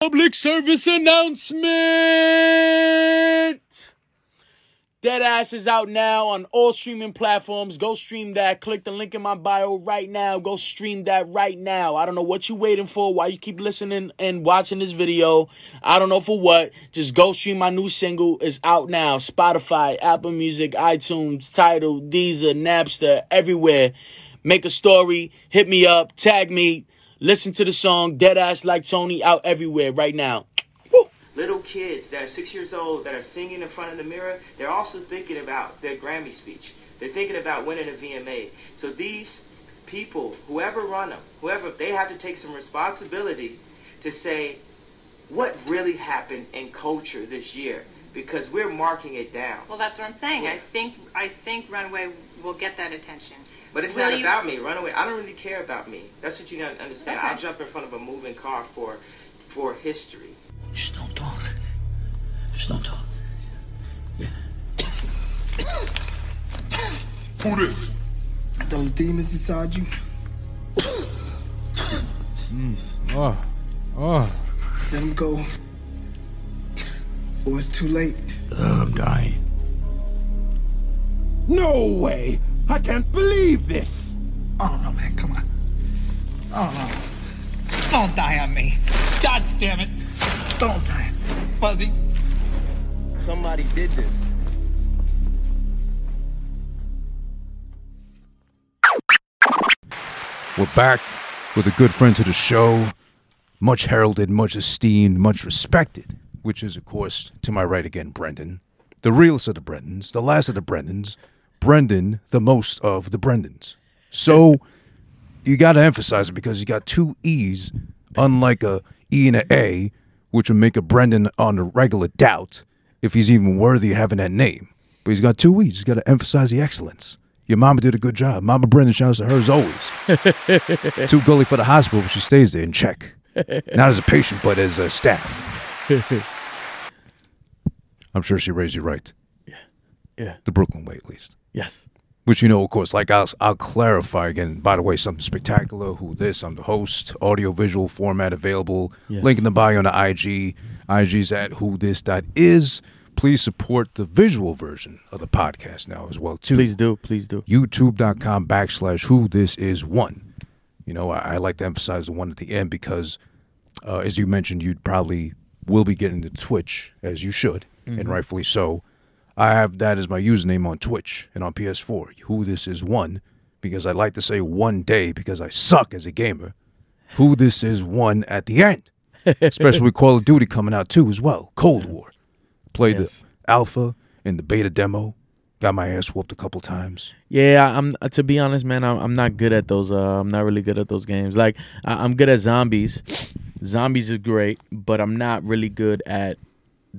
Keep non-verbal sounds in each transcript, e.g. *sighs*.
Public service announcement. Deadass is out now on all streaming platforms. Go stream that. Click the link in my bio right now. Go stream that right now. I don't know what you're waiting for. Why you keep listening and watching this video. I don't know for what. Just go stream my new single. It's out now. Spotify, Apple Music, iTunes, Tidal, Deezer, Napster, everywhere. Make a story. Hit me up. Tag me. Listen to the song Deadass Like Tony out everywhere right now. Little kids that are six years old that are singing in front of the mirror, they're also thinking about their Grammy speech. They're thinking about winning a VMA. So these people, whoever run them, whoever, they have to take some responsibility to say what really happened in culture this year because we're marking it down. Well, that's what I'm saying. Yeah. I think I think Runaway will get that attention. But it's Will not you- about me. Runaway. I don't really care about me. That's what you don't understand. Okay. I'll jump in front of a moving car for for history. Just don't talk. Just don't talk. Yeah. Who this? Those demons inside you, hmm. Oh, oh. let him go. Or it's too late. Oh, I'm dying. No way! I can't believe this! Oh no, man, come on. Oh no. Don't die on me. God damn it. Don't die. Fuzzy. Somebody did this. We're back with a good friend to the show, much heralded, much esteemed, much respected, which is, of course, to my right again, Brendan. The realest of the Brendans, the last of the Brendans, Brendan, the most of the Brendans. So you got to emphasize it because you got two E's, unlike a E and a A, which would make a Brendan on a regular doubt if he's even worthy of having that name. But he's got two E's. He's got to emphasize the excellence. Your mama did a good job. Mama Brendan shouts to her as always. *laughs* Too gully for the hospital, but she stays there in check. Not as a patient, but as a staff. *laughs* I'm sure she raised you right. Yeah. Yeah. The Brooklyn way, at least. Yes. Which you know, of course, like I'll, I'll clarify again. By the way, something spectacular. Who this? I'm the host. Audio visual format available. Yes. Link in the bio on the IG. IG's at who this dot is. Please support the visual version of the podcast now as well too. Please do. Please do. YouTube.com backslash who this is one. You know, I, I like to emphasize the one at the end because, uh, as you mentioned, you'd probably will be getting to Twitch as you should, and rightfully so. I have that as my username on Twitch and on PS4. Who this is one because I like to say one day because I suck as a gamer. Who this is one at the end, especially with Call of Duty coming out too as well. Cold War. Played Yes. the alpha and the beta demo. Got my ass whooped a couple times. Yeah, I'm to be honest, man. I'm, I'm not good at those. Uh, I'm not really good at those games. Like I, I'm good at zombies. Zombies is great, but I'm not really good at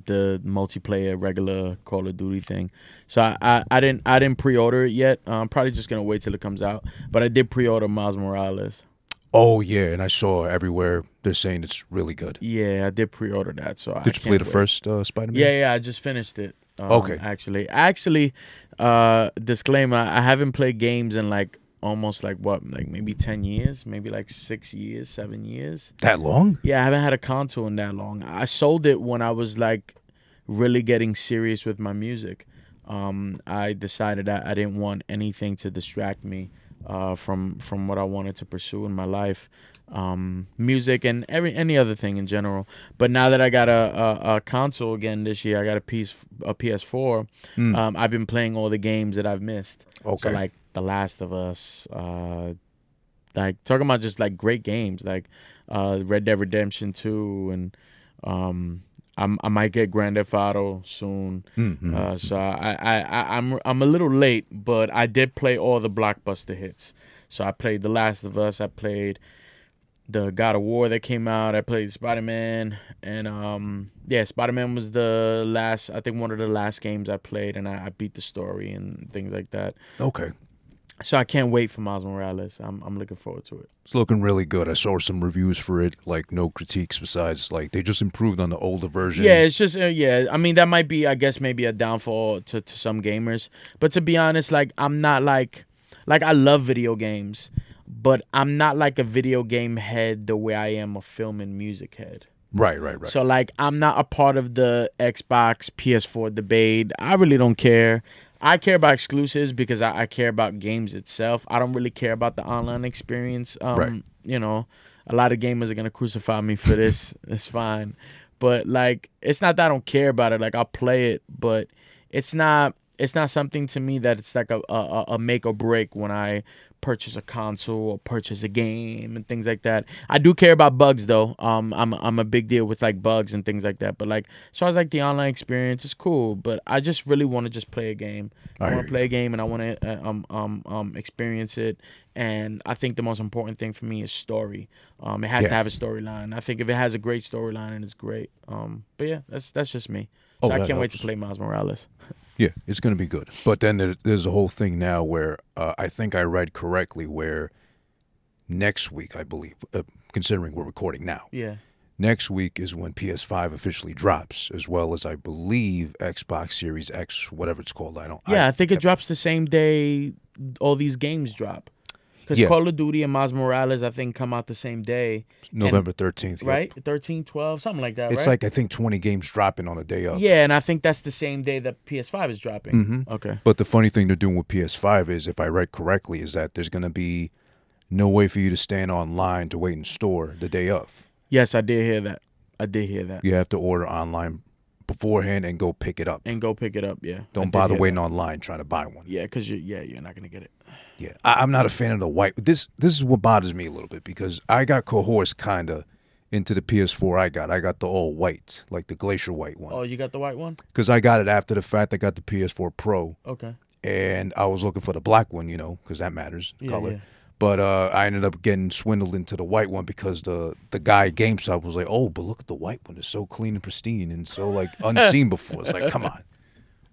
the multiplayer regular Call of Duty thing. So I, I, I didn't I didn't pre-order it yet. I'm probably just gonna wait till it comes out. But I did pre-order Miles Morales. Oh yeah, and I saw everywhere they're saying it's really good. Yeah, I did pre-order that. So I Did you play the wait. first uh, Spider-Man? Yeah, yeah, I just finished it. Um, Okay. Actually, actually, uh, disclaimer: I haven't played games in like almost like what, like maybe ten years, maybe like six years, seven years. That long? Yeah, I haven't had a console in that long. I sold it when I was like really getting serious with my music. Um, I decided that I didn't want anything to distract me uh, from from what I wanted to pursue in my life, um, music and every any other thing in general. But now that I got a, a, a console again this year, I got a PS a PS4. Um, I've been playing all the games that I've missed. Okay. So like The Last of Us, uh, like talking about just like great games like uh, Red Dead Redemption Two, and um, I'm, I might get Grand Theft Auto soon. Uh, so I, I, I I'm I'm a little late, but I did play all the blockbuster hits. So I played The Last of Us. I played the God of War that came out. I played Spider Man, and um, yeah, Spider Man was the last. I think one of the last games I played, and I, I beat the story and things like that. Okay. So I can't wait for Miles Morales. I'm I'm looking forward to it. It's looking really good. I saw some reviews for it, like no critiques besides like they just improved on the older version. Yeah, it's just uh, yeah. I mean, that might be, I guess, maybe a downfall to to some gamers. But to be honest, like I'm not like like I love video games, but I'm not like a video game head the way I am a film and music head. Right, right, right. So like I'm not a part of the Xbox PS4 debate. I really don't care. I care about exclusives because I, I care about games itself. I don't really care about the online experience. Um, Right. You know, a lot of gamers are gonna crucify me for this. *laughs* it's fine, but like it's not that I don't care about it. Like I'll play it, but it's not. It's not something to me that it's like a a, a make or break when I purchase a console or purchase a game and things like that. I do care about bugs though. Um, I'm I'm a big deal with like bugs and things like that. But like as far as like the online experience, it's cool. But I just really want to just play a game. I I, want to play a game and I want to uh, um um um experience it. And I think the most important thing for me is story. Um, it has Yeah. to have a storyline. I think if it has a great storyline, and it's great. Um, but yeah, that's that's just me. So Oh, I can't wait to play Miles Morales. *laughs* Yeah, it's going to be good. But then there, there's a whole thing now where uh, I think I read correctly where next week, I believe, uh, considering we're recording now, Yeah. next week is when PS5 officially drops, as well as I believe Xbox Series X, whatever it's called. I don't. Yeah, I, I, think it drops the same day all these games drop. Because Yeah. Call of Duty and Miles Morales, I think, come out the same day, November 13th. yep. right? 13, 12, something like that, It's right? like I think 20 games dropping on a day of. yeah, and I think that's the same day that PS5 is dropping. Mm-hmm. Okay. But the funny thing they're doing with PS5 is, if I read correctly, is that there's going to be no way for you to stand online to wait in store the day of. Yes, I did hear that. I did hear that. You have to order online beforehand and go pick it up. And go pick it up, yeah. Don't bother waiting that. online trying to buy one. Yeah, because you're, yeah, you're not going to get it. Yeah, I, I'm not a fan of the white. This this is what bothers me a little bit because I got coerced kind of into the PS4 I got. I got the all white, like the glacier white Oh, one, you got the white one? because I got it after the fact. I got the PS4 Pro, Okay. and I was looking for the black one, you know, because that matters, Yeah, color. yeah. But uh, I ended up getting swindled into the white one because the the guy at GameStop was like, "Oh, but look at the white one; it's so clean and pristine and so like *laughs* unseen before." It's like, come on,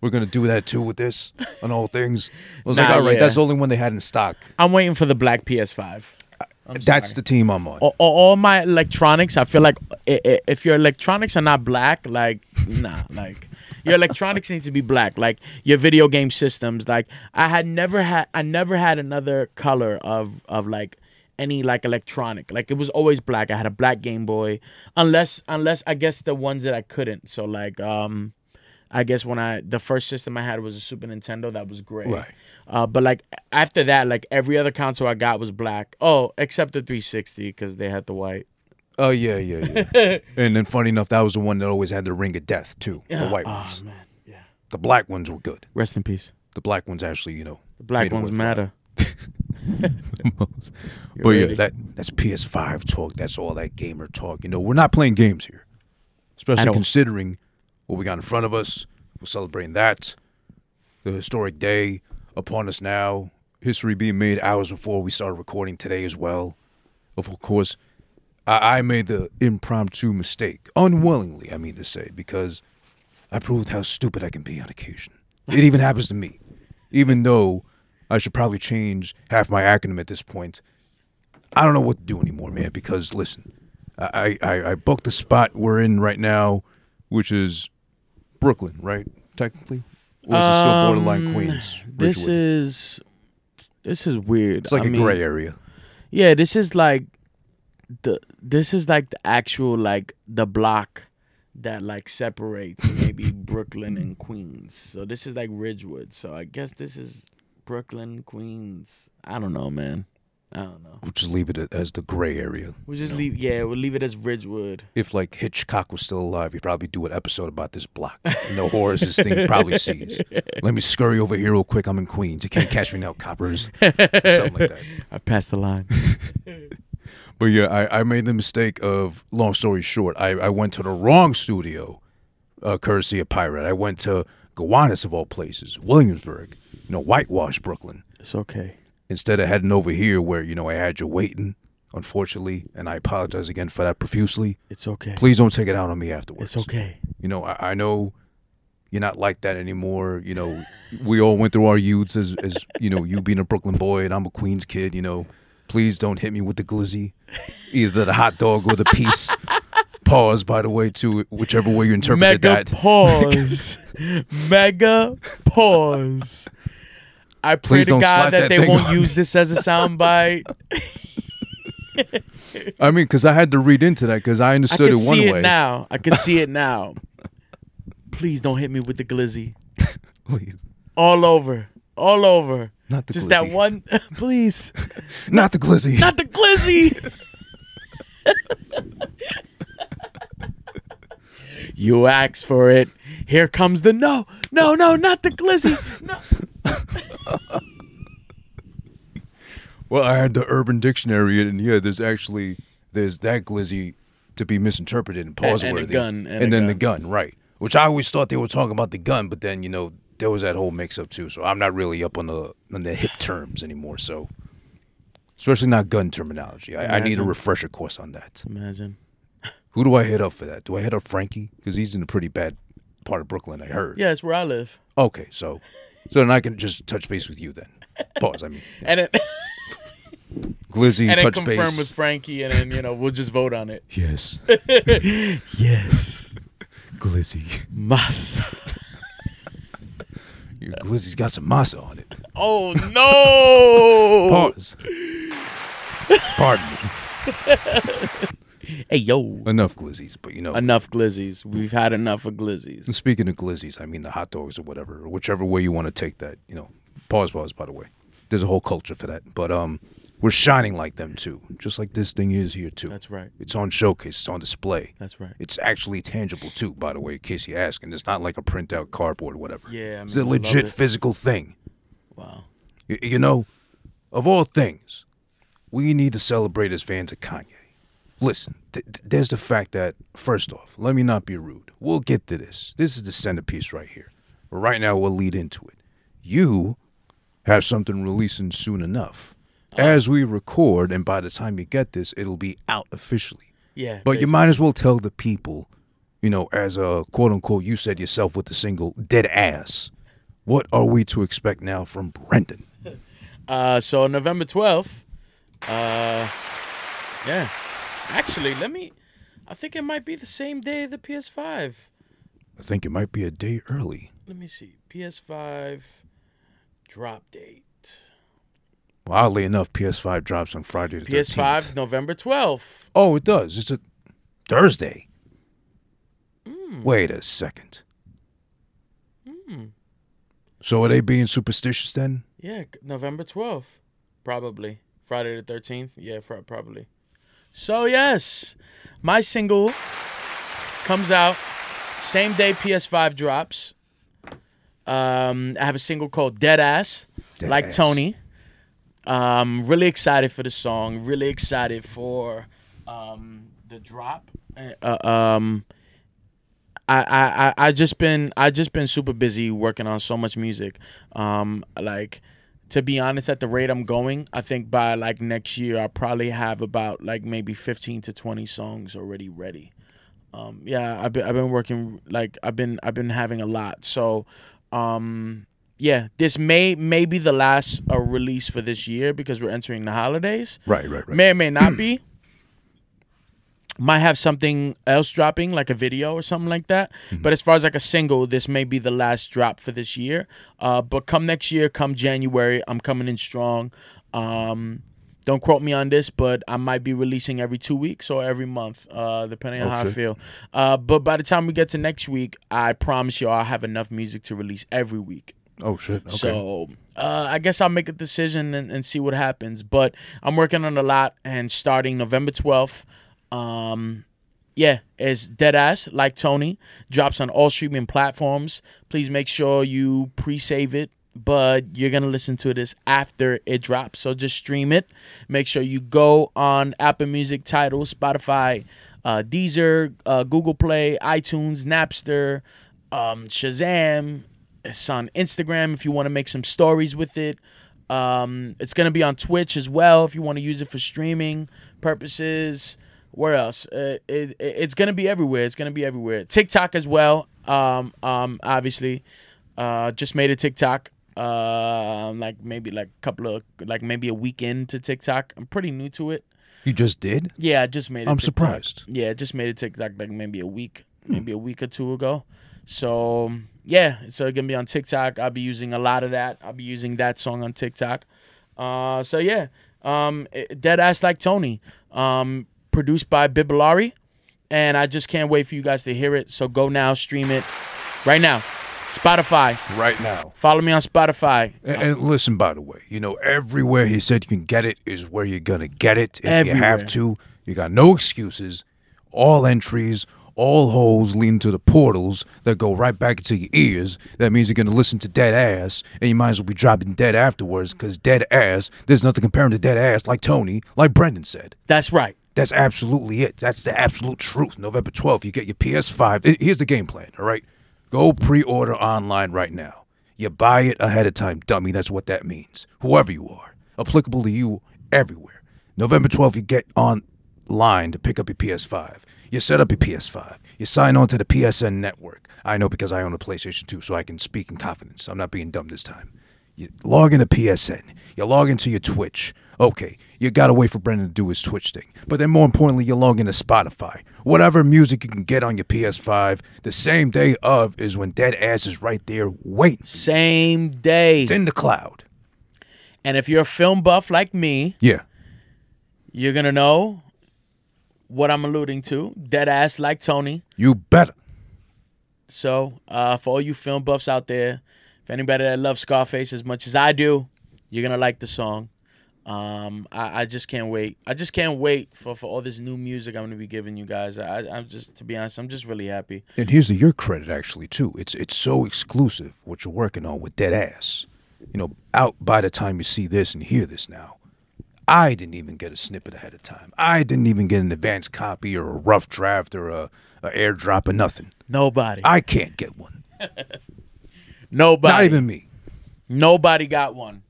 we're gonna do that too with this on all things. I was like, all right, yeah. that's the only one they had in stock. I'm waiting for the black PS5. I'm That's sorry. the team I'm on. all, all all my electronics, I feel like i- i- if your electronics are not black, like nah, *laughs* like your electronics need to be black. Like your video game systems, like I had never had, I never had another color of of like any like electronic. Like it was always black. I had a black Game Boy, unless unless I guess the ones that I couldn't. So like um. I guess when I the first system I had was a Super Nintendo that was gray. Right. Uh, but like after that, like every other console I got was black. Oh, except the 360 because they had the white. Oh yeah, yeah, yeah. *laughs* and then funny enough, that was the one that always had the ring of death too. The white oh ones. man, yeah. The black ones were good. Rest in peace. The black ones actually, you know, The black ones matter. *laughs* most. *laughs* But yeah, that that's PS5 talk. That's all that gamer talk. You know, we're not playing games here, especially considering what we got in front of us. We're celebrating that, the historic day upon us now. History being made hours before we started recording today as well. Of course, I, I made the impromptu mistake, unwillingly, I mean to say, because I proved how stupid I can be on occasion. It even happens to me, even though I should probably change half my acronym at this point. I don't know what to do anymore, man. Because listen, I I, I booked the spot we're in right now, which is Brooklyn, right? Technically, or is it still borderline Um, Queens? This is this is weird. it's like a a gray area. Yeah, this is like the this is like the actual like the block that like separates maybe *laughs* Brooklyn and Queens. So this is like Ridgewood. So I guess this is Brooklyn, Queens. I don't know, man. I don't know. We'll just leave it as the gray area. We'll just leave. Yeah, we'll leave it as Ridgewood. If like Hitchcock was still alive, he'd probably do an episode about this block and the horrors this thing probably *laughs* sees. Let me scurry over here real quick. I'm in Queens. You can't catch me now, coppers. *laughs* Something like that. I passed the line. *laughs* But yeah, I, I made the mistake of, long story short, I, I went to the wrong studio, uh, courtesy of Pirate. I went to Gowanus, of all places, Williamsburg, you know, whitewash Brooklyn, It's okay. Instead of heading over here where, you know, I had you waiting, unfortunately, and I apologize again for that profusely. It's okay. Please don't take it out on me afterwards. It's okay. You know, I, I know you're not like that anymore. You know, we all went through our youths as, as, you know, you being a Brooklyn boy and I'm a Queens kid, you know. Please don't hit me with the glizzy, either the hot dog or the piece. Pause, by the way, to whichever way you interpreted Mega that. pause. *laughs* Mega pause. I pray Please to don't God slap that, that they thing won't on use this as a soundbite. *laughs* I mean, because I had to read into that because I I understood can it one see way. it now. I can see it *laughs* now. Please don't hit me with the glizzy. *laughs* Please, All over. All over. not the glizzy. Just glizzy. that one. Please. Not the glizzy. Not the glizzy. you asked for it. Here comes the no. No, no, not the glizzy. No. Well, I had the Urban Dictionary, and yeah, there's actually there's that glizzy to be misinterpreted and and a pause-worthy, gun, and a then the gun, right? Which I always thought they were talking about the gun, but then you know there was that whole mix-up too. So I'm not really up on the on the hip terms anymore. So, especially not gun terminology, I, I need a refresher course on that. Imagine. *laughs* Who do I hit up for that? Do I hit up Frankie because he's in a pretty bad part of Brooklyn? I heard. Yeah, it's where I live. Okay, so so then I can just touch base with you then. Pause. I mean, *laughs* And it, Glizzy and touch confirm base. with Frankie, and then you know we'll just vote on it. yes, *laughs* Yes, Glizzy. massa. Your Glizzy's got some masa on it. Oh no! Pause. Pardon me. *laughs* *laughs* Hey yo, Enough glizzies, but you know. enough glizzies. We've had enough of glizzies. and speaking of glizzies, I mean the hot dogs or whatever, or whichever way you want to take that. You know, pause, pause. By the way, there's a whole culture for that. But um, we're shining like them too, just like this thing is here too. That's right. It's on showcase. It's on display. That's right. It's actually tangible too. By the way, in case you ask, and it's not like a printout cardboard or whatever. Yeah, I it's a mean, I legit it. physical thing. Wow. Y- You know, of all things, we need to celebrate as fans of Kanye. Listen, th- th- there's the fact that, first off, let me not be rude. We'll get to this. This is the centerpiece right here. But right now, we'll lead into it. You have something releasing soon enough. As we record, and by the time you get this, it'll be out officially. Yeah. But you might as well tell the people, you know, as a quote unquote, you said yourself with the single Dead Ass, what are we to expect now from Brendan? *laughs* Uh, so November twelfth. Uh, yeah. Actually, let me. I think it might be the same day the PS5. I think it might be a day early. Let me see. PS5 drop date. Well, oddly enough, PS5 drops on Friday the 13th. PS5 November twelfth. Oh, it does. It's a Thursday. Hmm. Wait a second. Hmm. So are they being superstitious then? Yeah, November twelfth, probably Friday the thirteenth. Yeah, fr- probably. So yes, my single comes out same day PS5 drops. Um, I have a single called Dead Ass, Dead like Ass. Tony. Um, really excited for the song. Really excited for um the drop. Uh, um, I, I, I I just been I just been super busy working on so much music. Um, like to be honest, at the rate I'm going, I think by like next year I'll probably have about like maybe 15 to 20 songs already ready. Um, yeah, I've been I've been working like I've been I've been having a lot. So, um, yeah, this may may be the last uh, release for this year because we're entering the holidays. Right, right, right. May or may not be. *clears throat* Might have something else dropping, like a video or something like that. But as far as like a single, this may be the last drop for this year. Uh, but come next year, come January, I'm coming in strong. Um, don't quote me on this, but I might be releasing every two weeks or every month, uh, depending on Oh, how I feel. Uh, but by the time we get to next week, I promise you, I'll have enough music to release every week. Oh shit. Okay. So uh, I guess I'll make a decision and, and see what happens. But I'm working on a lot, and starting November 12th, um, yeah, is Deadass like Tony drops on all streaming platforms. Please make sure you pre-save it. But you're gonna listen to this after it drops, so just stream it. Make sure you go on Apple Music, Tidal, Spotify, uh, Deezer, uh, Google Play, iTunes, Napster, um, Shazam. It's on Instagram if you want to make some stories with it. Um, it's gonna be on Twitch as well if you want to use it for streaming purposes. Where else? Uh, it, it, it's gonna be everywhere. It's gonna be everywhere. TikTok as well. Um, um, obviously, uh, just made a TikTok. Uh, like maybe like a couple of like maybe a week into TikTok. I'm pretty new to it. you just did? Yeah, I just made. A I'm TikTok. surprised. Yeah, I just made a TikTok like maybe a week, maybe a week or two ago. So yeah, so it's gonna be on TikTok. I'll be using a lot of that. I'll be using that song on TikTok. Uh, so yeah, um, Dead Ass Like Tony, um, produced by Bibilari, and I just can't wait for you guys to hear it. So go now, stream it right now. Spotify. Right now. Follow me on Spotify. And, and listen, by the way, you know, everywhere he said you can get it is where you're going to get it. If you have to, you got no excuses. All entries, all holes lead to the portals that go right back into your ears. That means you're going to listen to dead ass, and you might as well be dropping dead afterwards because dead ass, there's nothing comparing to dead ass like Tony, like Brendan said. That's right. That's absolutely it. That's the absolute truth. November 12th, you get your PS5. Here's the game plan, all right? Go pre order online right now. You buy it ahead of time, dummy. That's what that means. Whoever you are, applicable to you everywhere. November 12th, you get online to pick up your PS5. You set up your PS5. You sign on to the PSN network. I know because I own a PlayStation 2, so I can speak in confidence. I'm not being dumb this time. You log into PSN. You log into your Twitch. Okay, you gotta wait for Brendan to do his Twitch thing. But then more importantly, you log into Spotify. Whatever music you can get on your PS5, the same day of is when Dead Ass is right there waiting. Same day. It's in the cloud. And if you're a film buff like me, Yeah. you're gonna know what I'm alluding to. Dead ass like Tony. You better. So, uh, for all you film buffs out there, if anybody that loves Scarface as much as I do, you're gonna like the song. Um, I, I just can't wait. I just can't wait for, for all this new music I'm gonna be giving you guys. I, I'm just, to be honest, I'm just really happy. And here's to your credit, actually, too. It's it's so exclusive what you're working on with Dead Ass. You know, out by the time you see this and hear this now, I didn't even get a snippet ahead of time. I didn't even get an advanced copy or a rough draft or a, a airdrop or nothing. Nobody, I can't get one. *laughs* nobody, Not even me. nobody got one.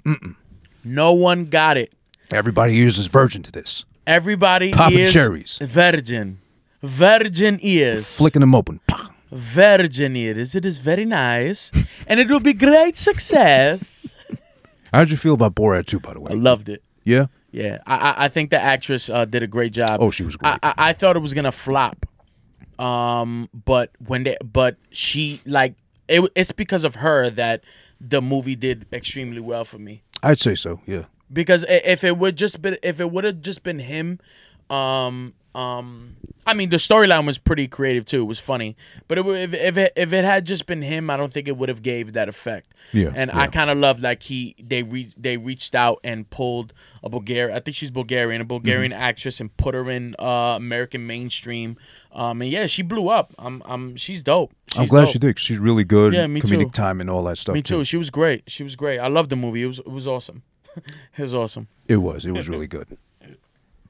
No one got it. Everybody uses virgin to this. Everybody Popping is cherries. virgin. Virgin ears. Flicking them open. Pah. Virgin ears. It is very nice. and it will be great success. How'd you feel about Borat 2, by the way? I loved it. yeah? Yeah. I I, I think the actress uh, did a great job. Oh, she was great. I, I, I thought it was gonna flop. Um, but when they but she like it, it's because of her that the movie did extremely well for me. I'd say so, yeah. because if it would just been if it would have just been him um um i mean the storyline was pretty creative too it was funny but it, if, if it if it had just been him i don't think it would have gave that effect Yeah, and i kind of love like he they re- they reached out and pulled a bulgarian i think she's bulgarian a bulgarian Mm-hmm. actress and put her in uh american mainstream um and yeah she blew up i'm i'm she's dope I'm glad dope. she did. She's really good. Yeah, me comedic too. time and all that stuff. me too she was great she was great i loved the movie it was it was awesome *laughs* it was awesome It was. It was really good.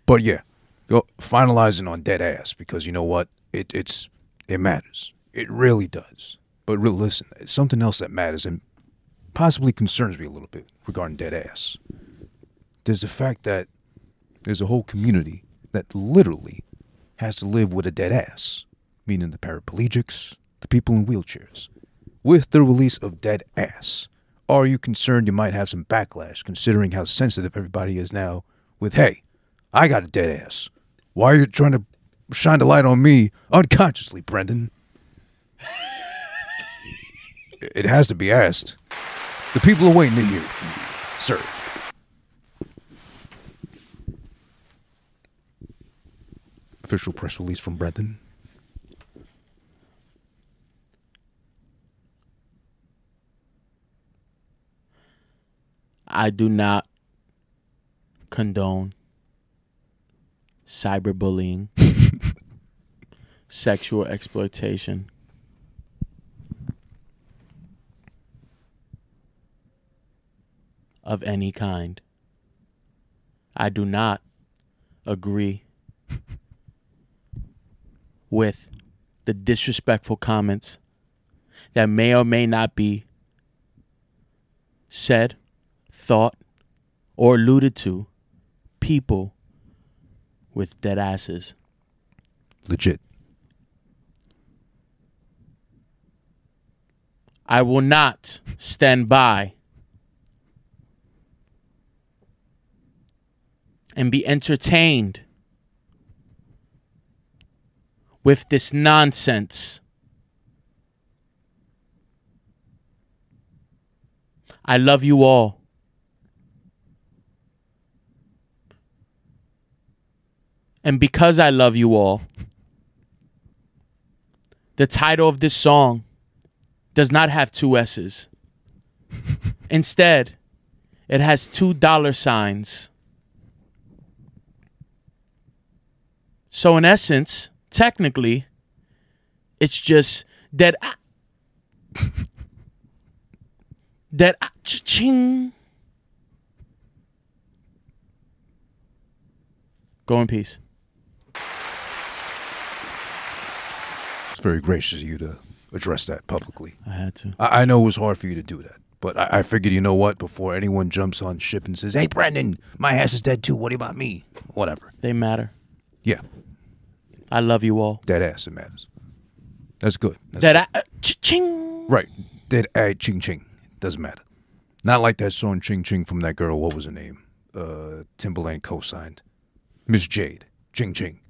But yeah, go finalizing on dead ass because you know what? It it's it matters. It really does. But re- listen, it's something else that matters and possibly concerns me a little bit regarding dead ass. There's the fact that there's a whole community that literally has to live with a dead ass, meaning the paraplegics, the people in wheelchairs. With the release of Dead Ass, are you concerned you might have some backlash considering how sensitive everybody is now with, hey, I got a dead ass. Why are you trying to shine the light on me unconsciously, Brendan? *laughs* it has to be asked. The people are waiting to hear from you, sir. Official press release from Brendan. I do not condone cyberbullying, *laughs* sexual exploitation. Of any kind. I do not agree *laughs* with the disrespectful comments that may or may not be said thought, or alluded to people with dead asses. Legit. I will not stand by and be entertained with this nonsense. I love you all. And because I love you all, the title of this song does not have two S's. Instead, it has two dollar signs. So, in essence, technically, it's just that. I- *laughs* that I- ching. Go in peace. It's very gracious of you to address that publicly. I had to. I, I know it was hard for you to do that, but I, I figured, you know what? Before anyone jumps on ship and says, "Hey, Brendan, my ass is dead too. What about me?" Whatever. They matter. Yeah, I love you all. dead ass. It matters. That's good. That's That I, uh, ching. Right. Dead ass ching ching. Doesn't matter. Not like that song ching ching from that girl. What was her name? Uh, Timbaland co-signed. Miss Jade. Ching ching.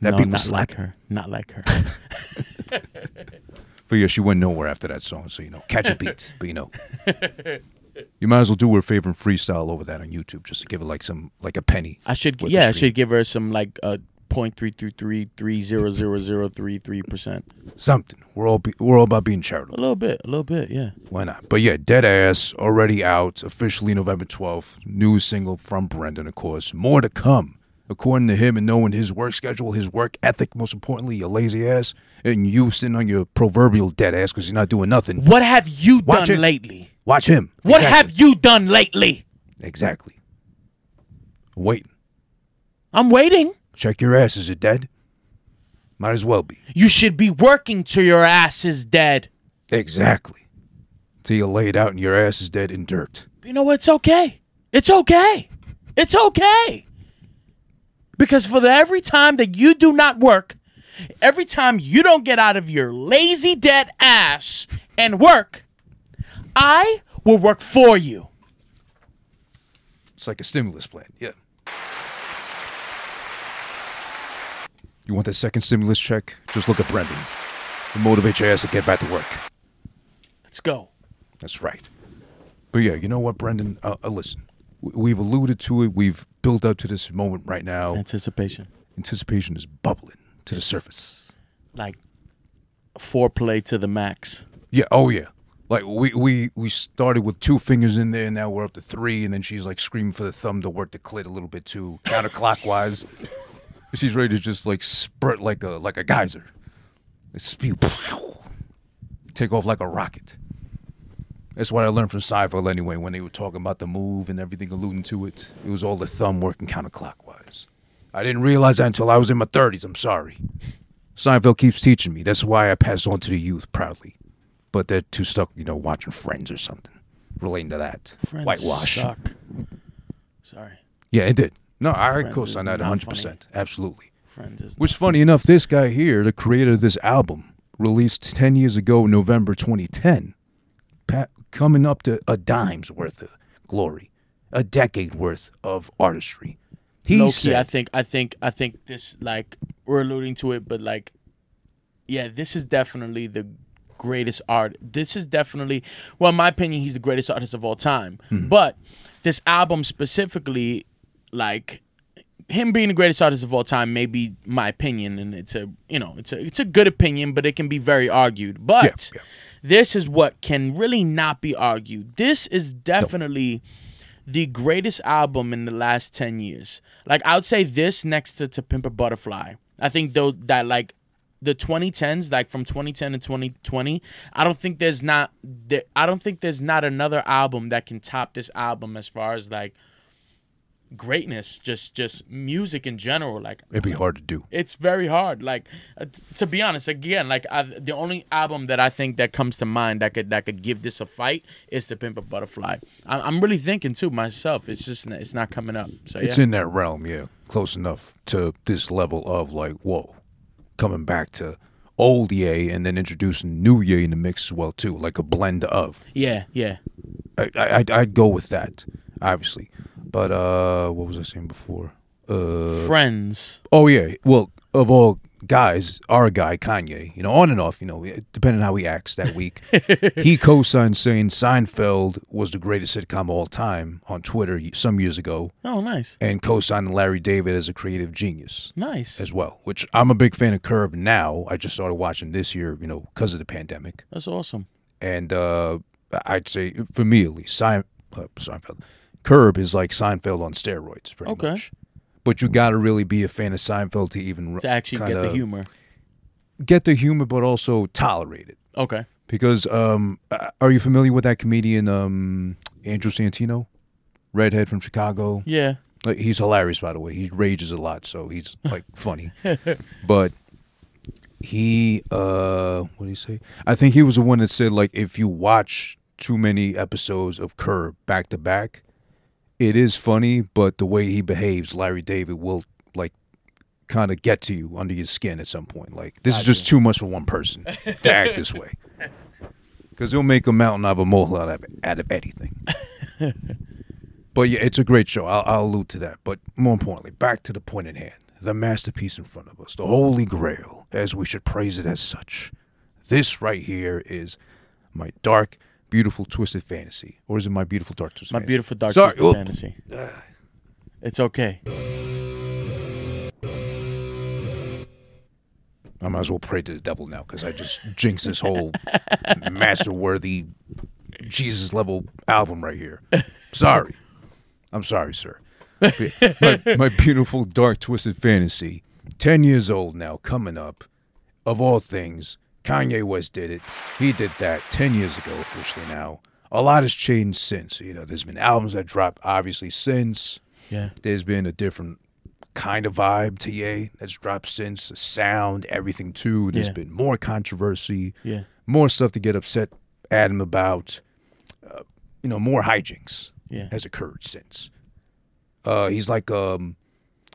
That no, beat not was like her. Not like her. *laughs* But yeah, she went nowhere after that song, so you know, catch a beat. but you know, *laughs* you might as well do her favorite freestyle over that on YouTube, just to give it like some, like a penny. I should. Yeah, I stream. should give her some like uh, point three three three three zero zero zero three three percent. Something. We're all be, we're all about being charitable. A little bit. A little bit. Yeah. Why not? But yeah, Dead Ass already out officially November 12th. New single from Brendan, of course. More to come. According to him and knowing his work schedule, his work ethic, most importantly, your lazy ass, and you sitting on your proverbial dead ass because you're not doing nothing. What have you Watch done it. lately? Watch him. What Exactly. have you done lately? Exactly. Wait. I'm waiting. Check your ass. Is it dead? Might as well be. You should be working till your ass is dead. Exactly. Till you're laid out and your ass is dead in dirt. You know what? It's okay. It's okay. It's okay. Because for the every time that you do not work, every time you don't get out of your lazy dead ass and work, I will work for you. It's like a stimulus plan. Yeah. You want that second stimulus check? Just look at Brendan. It motivates your ass to get back to work. Let's go. That's right. But yeah, you know what, Brendan? Uh, uh, listen, w- we've alluded to it. We've built up to this moment right now. Anticipation. Anticipation is bubbling to the surface. Like foreplay to the max. Yeah. Oh yeah. Like we we we started with two fingers in there, and now we're up to three. And then she's like screaming for the thumb to work the clit a little bit too, counterclockwise. *laughs* she's ready to just like spurt like a like a geyser, spew, *laughs* take off like a rocket. That's what I learned from Seinfeld anyway. When they were talking about the move and everything, alluding to it, it was all the thumb working counterclockwise. I didn't realize that until I was in my thirties. I'm sorry. Seinfeld keeps teaching me. That's why I pass on to the youth proudly. But they're too stuck, you know, watching Friends or something relating to that. Friends Whitewash. Suck. Sorry. Yeah, it did. No, I Friends co sign that 100%. Absolutely. Friends is Which, funny enough, this guy here, the creator of this album, released 10 years ago, November 2010, pa- coming up to a dime's worth of glory, a decade worth of artistry. He Low-key, said, I think I think I think this like we're alluding to it, but like yeah, this is definitely the greatest art. This is definitely well, in my opinion, he's the greatest artist of all time. Hmm. But this album specifically, like him being the greatest artist of all time may be my opinion and it's a you know it's a it's a good opinion but it can be very argued but yeah. this is what can really not be argued this is definitely the greatest album in the last 10 years. Like I would say this next to To Pimp a Butterfly. I think though that like the 2010s like from 2010 to 2020, I don't think there's not there, I don't think there's not another album that can top this album as far as like greatness, just just music in general like it'd be hard to do. it's very hard. Like uh, t- to be honest, again, like I, the only album that I think that comes to mind that could that could give this a fight is the Pimp a Butterfly. I, I'm really thinking too myself. It's just n- it's not coming up. So It's yeah. in that realm, yeah. Close enough to this level of like, whoa, coming back to old Ye and then introducing new Ye in the mix as well too, like a blend of. yeah, yeah. I, I I'd, I'd go with that, obviously. But uh, what was I saying before? Uh, Friends. oh yeah. Well, of all guys, our guy Kanye, you know, on and off, you know, depending on how he acts that week, *laughs* he co-signed saying Seinfeld was the greatest sitcom of all time on Twitter some years ago, Oh, nice. and co-signed Larry David as a creative genius. Nice. as well, which I'm a big fan of Curb now. I just started watching this year, you know, because of the pandemic. That's awesome. And uh, I'd say, for me at least, Sein- uh, Seinfeld, Curb is like Seinfeld on steroids, pretty Okay. much. But you got to really be a fan of Seinfeld to even To actually get the humor. get the humor, but also tolerate it. Okay. Because um, uh, are you familiar with that comedian um, Andrew Santino, redhead from Chicago? Yeah. Like, he's hilarious, by the way. He rages a lot, so he's like *laughs* funny. But he, uh, what did he say? I think he was the one that said like, if you watch too many episodes of Curb back to back, it is funny, but the way he behaves, Larry David will like kind of get to you under your skin at some point. Like this is just too much for one person to act this way. *laughs* Because he'll make a mountain out of a molehill out of, out of anything. *laughs* But yeah, it's a great show. I'll, I'll allude to that. But more importantly, back to the point in hand the masterpiece in front of us, the Holy Grail, as we should praise it as such. This right here is my dark, beautiful, twisted fantasy. Or is it my beautiful, dark, twisted My fantasy? beautiful dark Sorry, twisted oop. fantasy. It's okay. I might as well pray to the devil now because I just jinxed this whole *laughs* master worthy, Jesus level album right here. Sorry. I'm sorry, sir. my, my beautiful, dark, twisted fantasy. 10 years old now, coming up. Of all things, Kanye West did it. He did that 10 years ago, officially now. A lot has changed since. You know, there's been albums that dropped, obviously, since. Yeah. There's been a different kind of vibe to Ye that's dropped since. The sound, everything too. There's Yeah. been more controversy, Yeah. more stuff to get upset at him about. Uh, you know, more hijinks Yeah. has occurred since. Uh, he's like, um,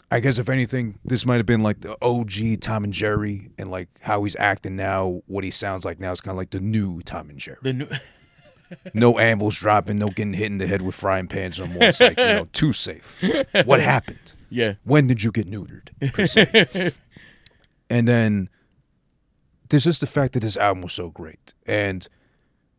I guess if anything, this might have been like the OG Tom and Jerry, and like how he's acting now, what he sounds like now is kind of like the new Tom and Jerry. The new *laughs* No anvils dropping, no getting hit in the head with frying pans no more. It's like you know, too safe. What *laughs* happened? Yeah. when did you get neutered *laughs* and then there's just the fact that this album was so great and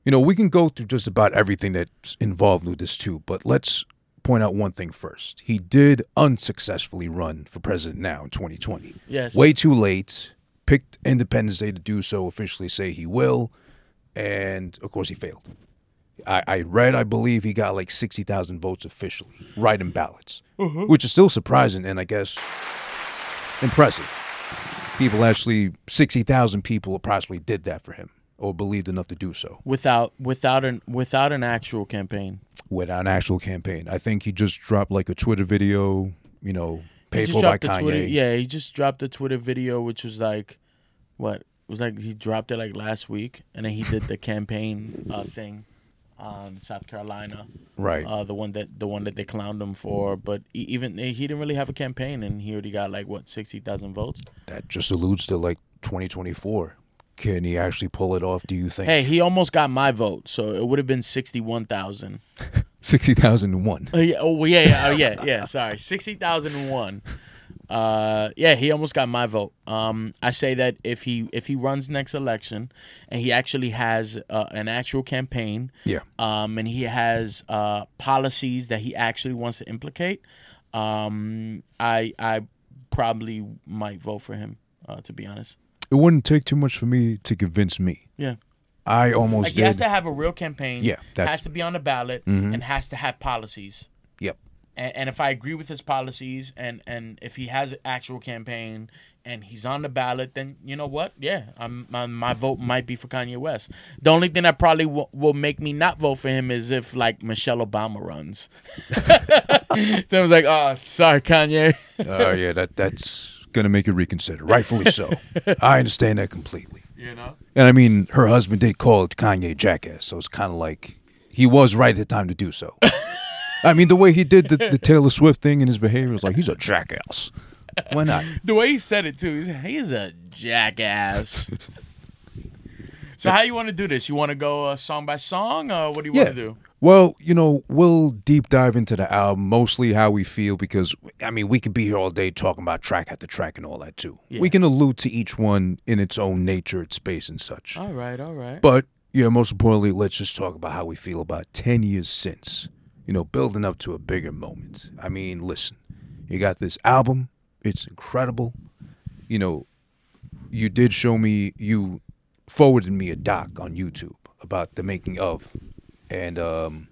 you know we can go through just about everything that's involved with this too but let's point out one thing first. He did unsuccessfully run for president now in 2020 Yes. way too late. Picked independence day to do so officially say he will. And of course he failed. I, I read, I believe he got like 60,000 votes officially, write-in ballots, mm-hmm. which is still surprising and I guess impressive. People actually, 60,000 people approximately did that for him or believed enough to do so without without an without an actual campaign. without an actual campaign. I think he just dropped like a Twitter video, you know, paid for by Kanye. Twitter, yeah, he just dropped a Twitter video, which was like, what it was like? He dropped it like last week, and then he did the *laughs* campaign uh, thing on South Carolina, Right. uh, the one that the one that they clowned him for. But even he didn't really have a campaign, and he already got like what sixty thousand votes. that just alludes to like 2024. Can he actually pull it off, do you think? Hey, he almost got my vote, so it would have been sixty-one thousand. 60,001. Oh yeah, oh yeah, yeah, oh yeah, yeah. Sorry, sixty thousand and one. Uh, yeah, he almost got my vote. Um, I say that if he if he runs next election and he actually has uh, an actual campaign, Yeah. um, and he has uh, policies that he actually wants to implicate, um, I I probably might vote for him. Uh, to be honest, It wouldn't take too much for me to convince me. yeah. I almost Like he did. has to have a real campaign. Yeah, that- Mm-hmm. has to be on the ballot and has to have policies. Yep. and, and if I agree with his policies and and if he has an actual campaign and he's on the ballot, then you know what? Yeah, I'm, my, my vote might be for Kanye West. The only thing that probably w- will make me not vote for him is if like Michelle Obama runs. *laughs* *laughs* then I was like, oh, sorry, Kanye. Oh yeah, that that's gonna make you reconsider. Rightfully so. *laughs* I understand that completely. You know. And I mean, her husband did call Kanye jackass, so it's kind of like he was right at the time to do so. *laughs* I mean, the way he did the, the Taylor Swift thing and his behavior was like he's a jackass. Why not? *laughs* The way he said it too, he's, he's a jackass. so how you want to do this? You want to go uh, song by song, or what do you Yeah. want to do? Well, you know, we'll deep dive into the album, mostly how we feel, because I mean, we could be here all day talking about track after track and all that too. Yeah. We can allude to each one in its own nature, its space, and such. All right, all right. But yeah, most importantly, let's just talk about how we feel about ten years since. You know, building up to a bigger moment. I mean, listen, you got this album. It's incredible. You know, you did show me. You forwarded me a doc on YouTube about the making of and um,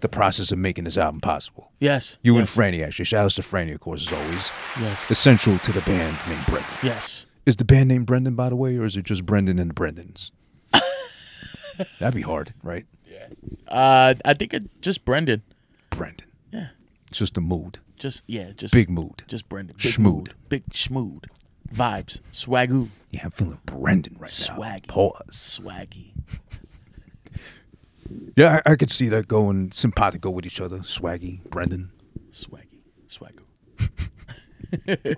the process of making this album possible. yes. You yes, and Franny, actually. Shout outs to Franny, of course, as always. Yes. Essential to the band named Brendan. Yes. Is the band named Brendan, by the way, or is it just Brendan and the Brendans? *laughs* That'd be hard, right? Uh, I think it just Brendan. Brendan. Yeah. It's just the mood. Just yeah, just Big mood. Just Brendan. Big Schmood. mood. Big schmood. Vibes. Swagoo. Yeah, I'm feeling Brendan right Swaggy. now. Pause. Swaggy. Yeah, I, I could see that going simpatico with each other. Swaggy, Brendan. Swaggy. Swagoo.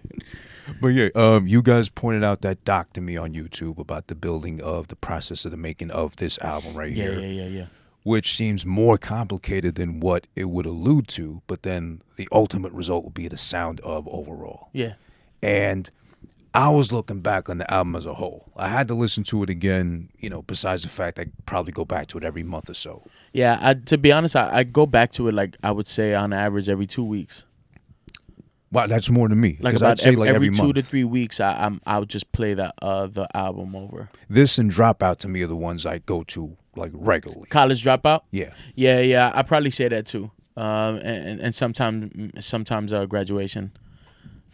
*laughs* But yeah, um, you guys pointed out that doc to me on YouTube about the building of the process of the making of this album right here. Yeah, here, yeah, yeah, yeah. which seems more complicated than what it would allude to. But then the ultimate result will be the sound of overall. Yeah. And I was looking back on the album as a whole. I had to listen to it again. You know, besides the fact I probably go back to it every month or so. Yeah, I, to be honest, I, I go back to it like I would say on average every two weeks. Wow, that's more than me. Like about I'd say ev- like every, every, two month. to three weeks, I, I'm I would just play the uh the album over. This and Dropout to me are the ones I go to like regularly. College dropout. Yeah. Yeah, yeah, I probably say that too. Um, and and, and sometimes sometimes uh, graduation.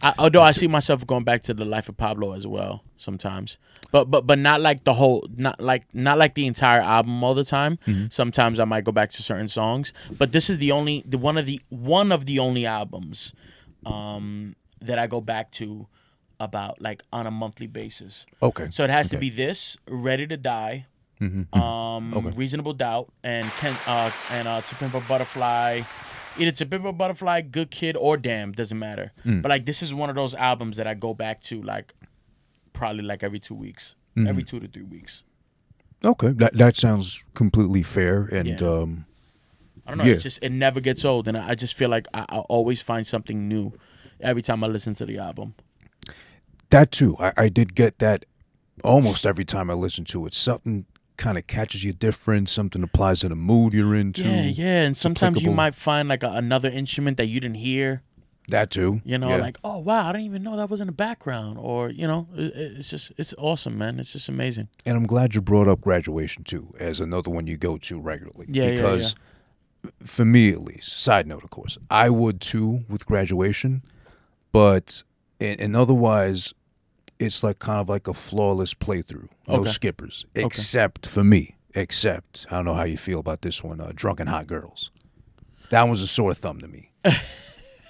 I, although I see myself going back to the life of Pablo as well sometimes, but but but not like the whole, not like not like the entire album all the time. Sometimes I might go back to certain songs, but this is the only the one of the one of the only albums um, that I go back to about like on a monthly basis. Okay. So it has to be this, Ready to Die, Mm-hmm. um, Reasonable Doubt, and Ken, uh, and uh, To Pimp a Butterfly. Either To a Butterfly, Good Kid, or Damn doesn't matter. Mm. But like this is one of those albums that I go back to like probably like every two weeks, Mm-hmm. every two to three weeks. Okay, that that sounds completely fair, and Yeah. um, I don't know. Yeah. It's just it never gets old, and I I just feel like I, I always find something new every time I listen to the album. that too, I, I did get that almost every time I listen to it. Something kind of catches you different. Something applies to the mood you're into. Yeah, yeah. And sometimes you might find like a, another instrument that you didn't hear. That too. You know, Yeah. like oh wow, I didn't even know that was in the background, or you know, it, it's just it's awesome, man. It's just amazing. And I'm glad you brought up graduation too, as another one you go to regularly. Yeah, yeah, because for me at least, side note of course, I would too with graduation, but and, and otherwise it's like kind of like a flawless playthrough. No Okay. skippers. Except for me. Except I don't know how you feel about this one, uh, Drunken Hot Girls. That was a sore thumb to me. *laughs*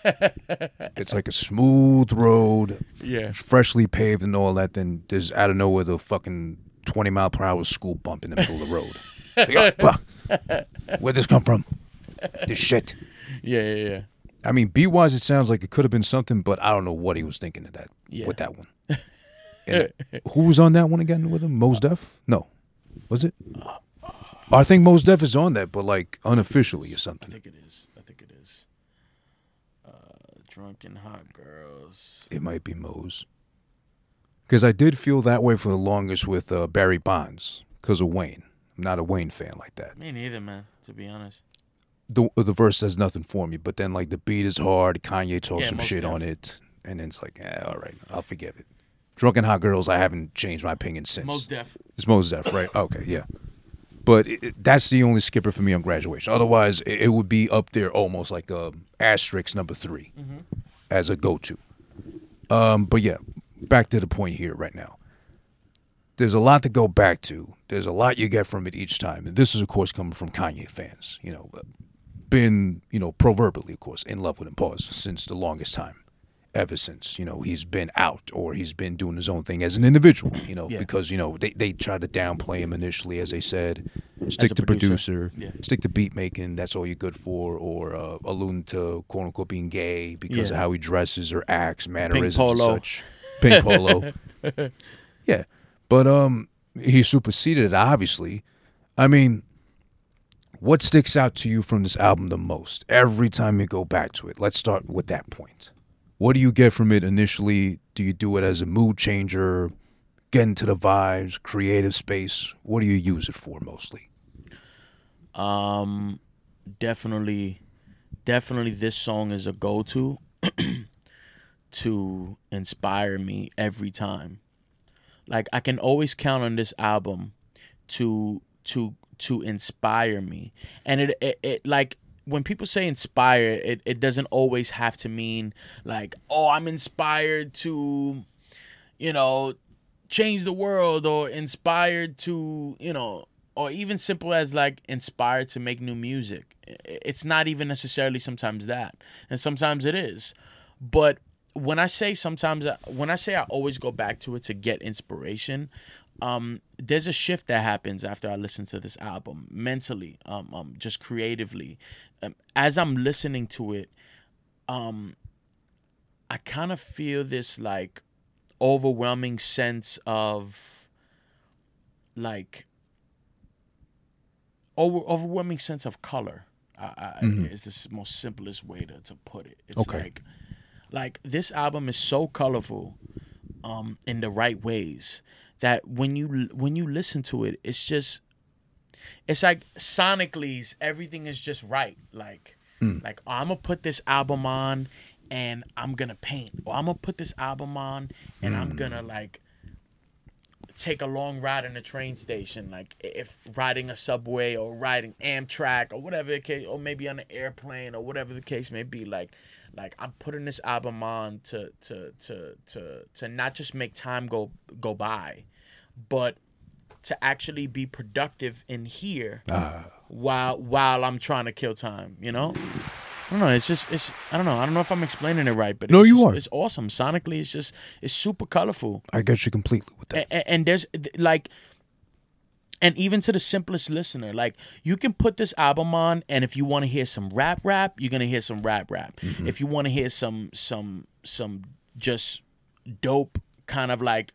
it's like a smooth road, Yeah. freshly paved and all that. Then there's out of nowhere the fucking 20 mile per hour school bump in the middle of the road. Oh. *laughs* Where'd this come from? This shit. Yeah, yeah, yeah. I mean, beat wise, it sounds like it could have been something, but I don't know what he was thinking of that Yeah. with that one. And *laughs* who was on that one again with him? Mos Def? No, was it? I think Mos Def is on that, but like unofficially or something. I think it is. I think it is. Uh, drunken hot girls. It might be Mose. Because I did feel that way for the longest with uh, Barry Bonds because of Wayne. I'm not a Wayne fan like that. Me neither, man. To be honest. The the verse does nothing for me, but then like the beat is hard. Kanye talks Yeah, some shit def. on it, and then it's like, eh, all right, I'll forgive it. Drunken Hot Girls, I haven't changed my opinion since. Most deaf. It's Mos Def, right? *laughs* Okay, yeah. But it, it- that's the only skipper for me on graduation. Otherwise, it, it would be up there almost like a asterisk number 3 as a go-to. Um, but yeah, back to the point here right now. There's a lot to go back to. There's a lot you get from it each time, and this is of course coming from Kanye fans. You know, been you know proverbially, of course, in love with him. Pause since the longest time ever since you know he's been out or he's been doing his own thing as an individual you know Yeah. because you know they, they tried to downplay him initially as they said stick to producer. producer, Yeah. stick to beat making that's all you're good for or uh, alluding to quote unquote being gay because Yeah. of how he dresses or acts mannerisms and such pink polo *laughs* yeah but um he superseded it obviously i mean What sticks out to you from this album the most every time you go back to it? Let's start with that point. What do you get from it initially? Do you do it as a mood changer, get into the vibes, creative space? What do you use it for mostly? Um, definitely, definitely, this song is a go-to *clears throat* to inspire me every time. Like I can always count on this album to to to inspire me, and it it, it like when people say inspire, it, it doesn't always have to mean like, oh, I'm inspired to, you know, change the world or inspired to, you know, or even simple as like inspired to make new music. It's not even necessarily sometimes that. And sometimes it is. But when I say sometimes uh, when I say I always go back to it to get inspiration, um, there's a shift that happens after I listen to this album mentally, um, um, just creatively. Um, as I'm listening to it, um, I kind of feel this like overwhelming sense of like over, overwhelming sense of color. I, I, Is the most simplest way to, to put it. It's Okay. like like this album is so colorful um in the right ways that when you when you listen to it it's just it's like sonically everything is just right. Like mm. like oh, i'm gonna put this album on and i'm gonna paint. Or i'm gonna put this album on and i'm gonna mm. like take a long ride in a train station. Like if riding a subway or riding amtrak or whatever the case or maybe on an airplane or whatever the case may be like like i'm putting this album on to to to to to not just make time go go by but to actually be productive in here ah. while while i'm trying to kill time you know I don't know. It's just it's. I don't know. I don't know if I'm explaining it right, but No, it's you just- are. It's awesome. Sonically, it's just it's super colorful I get you completely with that. and, and there's like and even to the simplest listener like you can put this album on and if you want to hear some rap rap you're gonna hear some rap rap mm-hmm. if you want to hear some some some just dope kind of like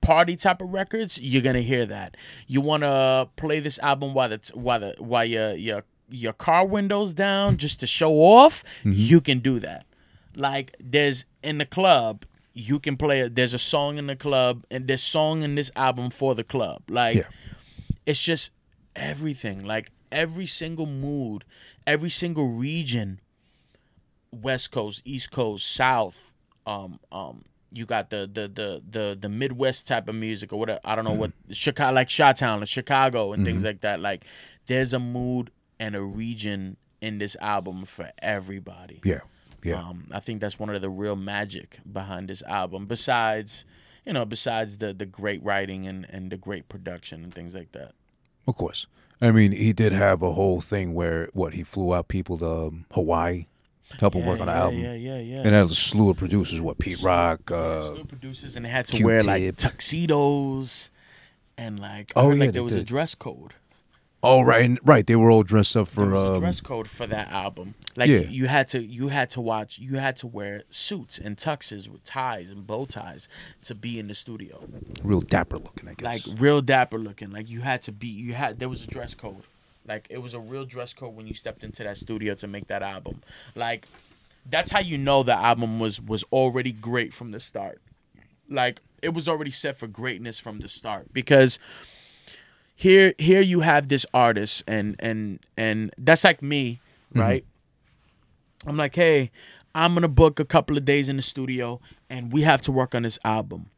party type of records you're gonna hear that. You want to play this album while the while the while your your your car windows down just to show off? You can do that. Like there's in the club you can play it there's a song in the club and there's song in this album for the club. Like Yeah. it's just everything. Like every single mood every single region west coast east coast south um um you got the the the the, the midwest type of music or whatever i don't know what chicago like Chi-Town or chicago and things like that like there's a mood and a region in this album for everybody Yeah. Yeah. um, I think that's one of the real magic behind this album. Besides, you know, besides the the great writing and and the great production and things like that. Of course. I mean, he did have a whole thing where what he flew out people to um, Hawaii to help him work on the yeah, album. Yeah, yeah, yeah. And had a slew of producers, what Pete Rock, uh, Slew of producers and they had to wear like tuxedos and like Oh, heard, yeah, like there was a dress code. oh right, and, right, they were all dressed up for um, dress code for that album. Like Yeah. you had to you had to watch you had to wear suits and tuxes with ties and bow ties to be in the studio. real dapper looking, I guess. like real dapper looking. Like you had to be, you had there was a dress code. Like it was a real dress code when you stepped into that studio to make that album. Like that's how you know the album was was already great from the start. Like it was already set for greatness from the start because here here you have this artist and and and that's like me, mm-hmm. right? I'm like, hey, I'm gonna book a couple of days in the studio and we have to work on this album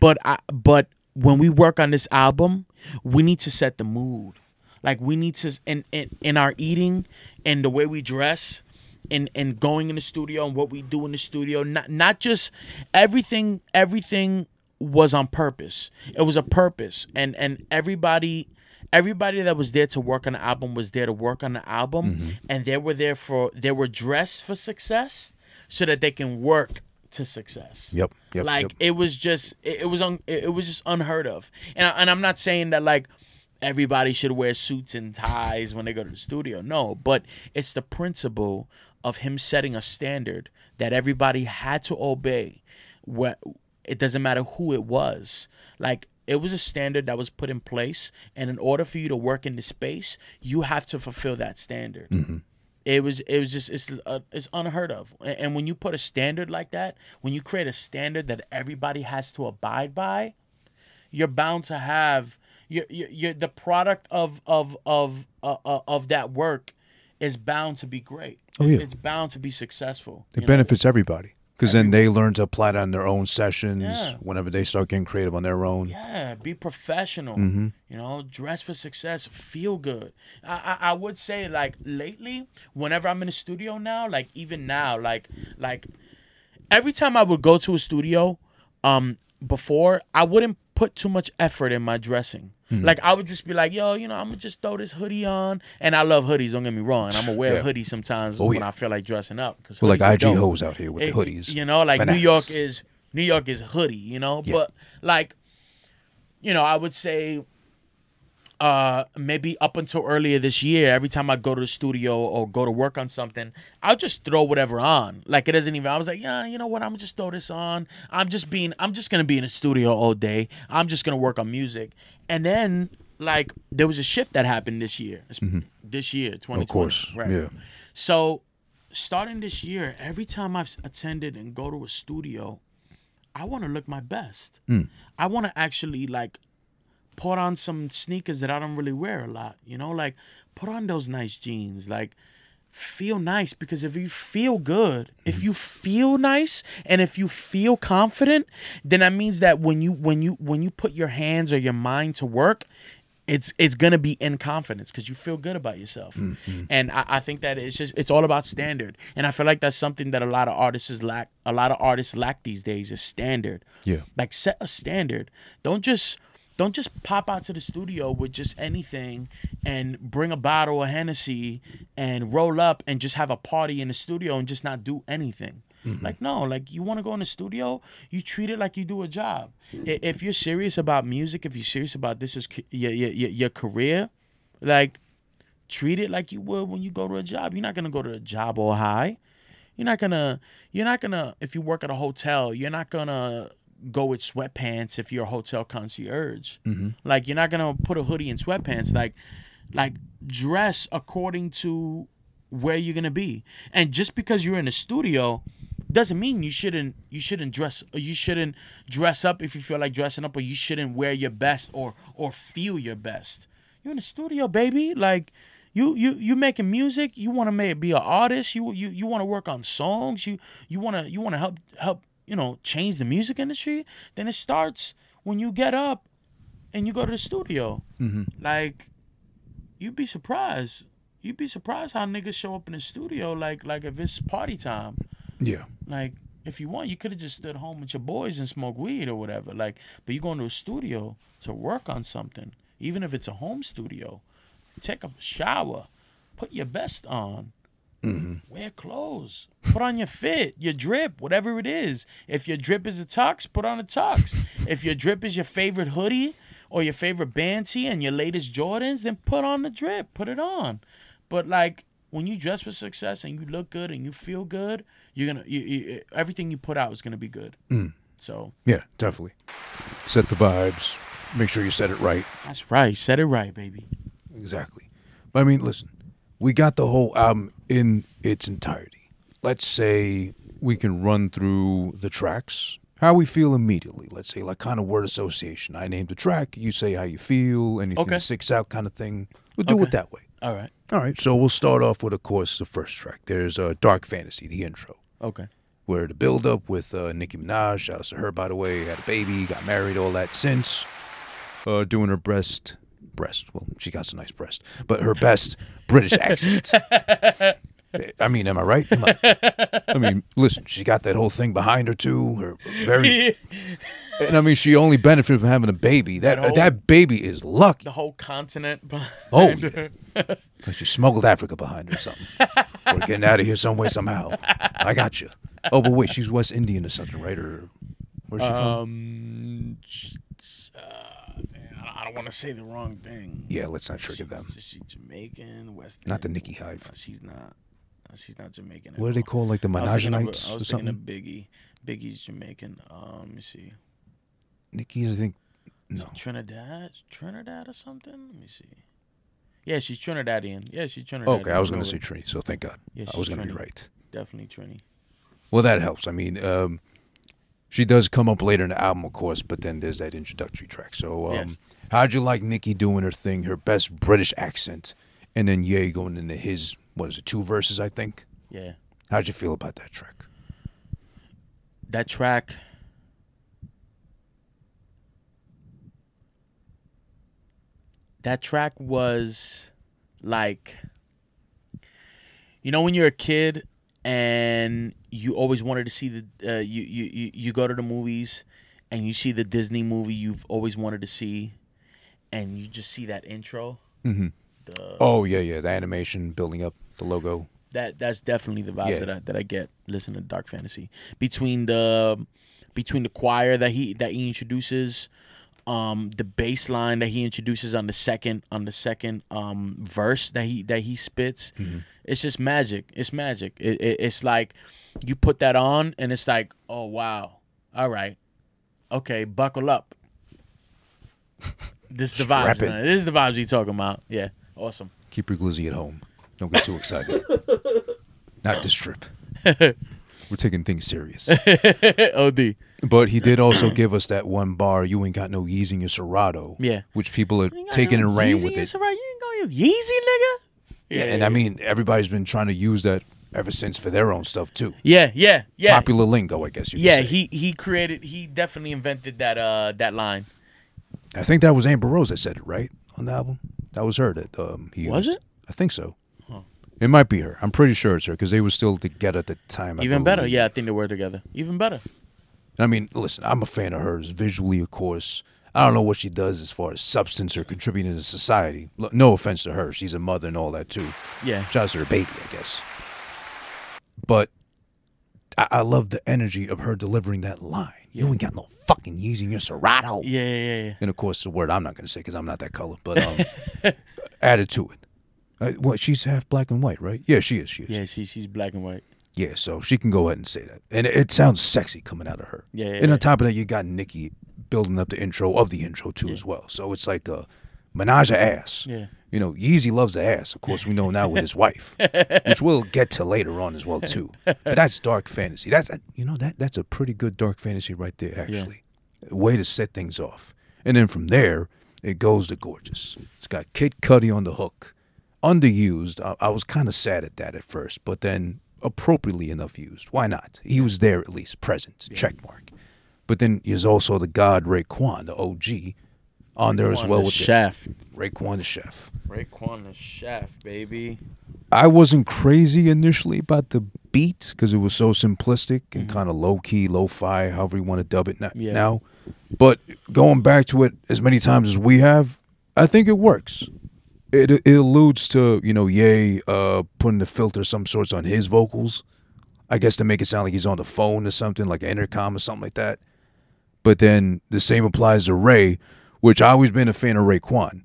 but I but when we work on this album, we need to set the mood. Like we need to in in, in our eating and the way we dress and and going in the studio and what we do in the studio, not not just everything everything was on purpose. It was a purpose. And and everybody everybody that was there to work on the album was there to work on the album. Mm-hmm. And they were there for they were dressed for success so that they can work to success. Yep, yep, like yep. it was just it, it was un, it it was just unheard of. And I, and I'm not saying that like everybody should wear suits and ties when they go to the studio no but it's the principle of him setting a standard that everybody had to obey what it doesn't matter who it was like it was a standard that was put in place, and in order for you to work in the space, you have to fulfill that standard. It was it was just it's uh, it's unheard of. And when you put a standard like that, when you create a standard that everybody has to abide by, you're bound to have you're, you're, you're the product of of of uh, uh, of that work is bound to be great. Oh, yeah. it's bound to be successful. It you know? benefits everybody because then they learn to apply it on their own sessions Yeah. whenever they start getting creative on their own. Yeah, be professional. Mm-hmm. You know, dress for success. Feel good. I, I I would say like lately, whenever I'm in a studio now, like even now, like like every time I would go to a studio, um, before I wouldn't put too much effort in my dressing. Hmm. Like I would just be like, yo, you know, I'm gonna just throw this hoodie on, and I love hoodies. Don't get me wrong, and I'm gonna wear Yeah. a hoodie sometimes Oh, when yeah. I feel like dressing up. Cause We're like IG dope. hoes out here with the hoodies. You know, like New York is New York is hoodie, you know. Yeah. But like, you know, I would say uh maybe up until earlier this year, every time I go to the studio or go to work on something, I'll just throw whatever on. Like it doesn't even I was like, yeah, you know what, I'm just throw this on. I'm just being I'm just gonna be in the studio all day. I'm just gonna work on music. And then like there was a shift that happened this year. This year, 2020. Of course, Right. yeah. So starting this year, every time I've attended and go to a studio, I want to look my best. I want to actually like put on some sneakers that I don't really wear a lot. You know, like put on those nice jeans. Like feel nice because if you feel good, if mm-hmm. you feel nice and if you feel confident, then that means that when you when you when you put your hands or your mind to work, it's it's gonna be in confidence because you feel good about yourself. Mm-hmm. And I, I think that it's just it's all about standard. And I feel like that's something that a lot of artists lack a lot of artists lack these days is standard. Yeah. Like set a standard. Don't just don't just pop out to the studio with just anything and bring a bottle of Hennessy and roll up and just have a party in the studio and just not do anything. Like no, like you want to go in the studio, you treat it like you do a job. If you're serious about music, if you're serious about this is your your, your, your career, like treat it like you would when you go to a job. You're not gonna go to a job all high. You're not gonna you're not gonna if you work at a hotel, you're not gonna go with sweatpants if you're a hotel concierge. Mm-hmm. Like you're not gonna put a hoodie and sweatpants. Like like dress according to where you're gonna be. And just because you're in a studio doesn't mean you shouldn't you shouldn't dress you shouldn't dress up if you feel like dressing up or you shouldn't wear your best or or feel your best. You're in the studio, baby. Like you you you making music. You want to make be an artist. You you you want to work on songs. You you want to you want to help help you know change the music industry. Then it starts when you get up and you go to the studio. Mm-hmm. Like you'd be surprised. You'd be surprised how niggas show up in the studio. Like like if it's party time. Yeah. Like if you want, you could have just stood home with your boys and smoked weed or whatever. Like, but you going to a studio to work on something, even if it's a home studio. Take a shower, put your best on, Mm-hmm. wear clothes, put on your fit, your drip, whatever it is. If your drip is a tux, put on a tux. if your drip is your favorite hoodie or your favorite band tee and your latest Jordans, then put on the drip, put it on. But like when you dress for success and you look good and you feel good, you're gonna you, you, everything you put out is gonna be good. Mm. So Yeah, definitely. Set the vibes. Make sure you set it right. that's right. Set it right, baby. Exactly. But I mean, listen, we got the whole album in its entirety. Let's say we can run through the tracks, how we feel immediately. Let's say, like, kind of word association. I name the track, you say how you feel, anything Okay. that sticks out, kind of thing. We'll do it that way. All right. All right, so we'll start off with, of course, the first track. There's uh, Dark Fantasy, the intro, Okay. where the build up with uh, Nicki Minaj, shout out to her, by the way, had a baby, got married, all that since uh, doing her breast, breast, well, she got some nice breast, but her best British *laughs* accent. I mean, am I right? Am I, I mean, listen, she got that whole thing behind her too. Her very, *laughs* and I mean, she only benefited from having a baby. That That that, baby is lucky. The whole continent. behind Oh, her. yeah. It's like she smuggled Africa behind her or something. We're getting out of here some way, somehow. I got you. Oh, but wait, she's West Indian or something, right? Or where's she from? Um, uh, I don't want to say the wrong thing. Yeah, let's not trigger them. Is she Jamaican, West? Not the? Nicki Hive. No, she's not. No, she's not Jamaican. What do they all. call like the I was thinking Menagenites I or was thinking something? of Biggie. Biggie's Jamaican. Um, let me see. Nicki, I think. No. Trinidad, Trinidad or something. Let me see. Yeah, she's Trinidadian. Yeah, she's Trinidadian. Okay, I was going to say. Trini, so thank God. Yeah, I was going to be right. Definitely Trini. Well, that helps. I mean, um, she does come up later in the album, of course, but then there's that introductory track. So, um, Yes. How'd you like Nicki doing her thing, her best British accent, and then Ye going into his, what is it, two verses, I think? Yeah, How'd you feel about that track? that track. That track was like, you know, when you're a kid and you always wanted to see the uh, you, you you you go to the movies and you see the Disney movie you've always wanted to see, and you just see that intro. Mm-hmm. The, Oh, yeah, yeah, the animation building up, the logo. that that's definitely the vibes Yeah. that I that I get listening to Dark Fantasy. Between the between the choir that he that he introduces, um, the bass line that he introduces on the second on the second um verse that he that he spits, it's just magic. It's magic. It, it, it's like you put that on and it's like, oh wow, all right, okay, buckle up. *laughs* This is the vibes. Strap in. man. This is the vibes we talking about. Yeah, awesome. Keep your glizzy at home. Don't get too excited. *laughs* Not this trip. *laughs* We're taking things serious. *laughs* Od. But he did also give us that one bar, you ain't got no Yeezy in your Serato. Yeah. Which people are You taking and ran with it. Serato. You ain't got your Yeezy, nigga. Yeah, and I mean, everybody's been trying to use that ever since for their own stuff too. Yeah, yeah, yeah. Popular lingo, I guess you could yeah, say. he he created. He definitely invented that uh that line. I think that was Amber Rose that said it, right? On the album? That was her that um he Was used. it? I think so. It might be her. I'm pretty sure it's her because they were still together at the time. I Even better. believe. Yeah, I think they were together. Even better. I mean, listen, I'm a fan of hers visually, of course. I don't know what she does as far as substance or contributing to society. Look, No offense to her. She's a mother and all that, too. Yeah. Shout out to her baby, I guess. But I, I love the energy of her delivering that line. You ain't got no fucking using your Serato. Yeah, yeah, yeah. And of course, the word I'm not going to say because I'm not that color, but um, *laughs* added to it. Uh, what? She's half black and white, right? Yeah, she is. She is. Yeah, she, she's black and white. Yeah, so she can go ahead and say that. And it, it sounds sexy coming out of her. Yeah, yeah, And yeah. on top of that, you got Nicki building up the intro of the intro, too, as well. So it's like a menage a ass. Yeah. You know, Yeezy loves the ass. Of course, we know now with his wife, which we'll get to later on as well, too. But that's dark fantasy. That's, you know, that that's a pretty good dark fantasy right there, actually. A way to set things off. And then from there, it goes to gorgeous. It's got Kid Cudi on the hook underused. I, I was kind of sad at that at first, but then appropriately enough used. Why not? He was there at least, present, check mark. But then there's also the God Raekwon, the OG, on there as Raekwon well the with chef. the Raekwon the chef. Raekwon the chef, baby. I wasn't crazy initially about the beat because it was so simplistic and Mm-hmm. kind of low key, low fi, however you want to dub it na- Yeah. now. But going back to it as many times as we have, I think it works. It, it alludes to you know Ye uh, putting the filter of some sorts on his vocals, I guess to make it sound like he's on the phone or something like an intercom or something like that. But then the same applies to Ray, which I always been a fan of Raekwon.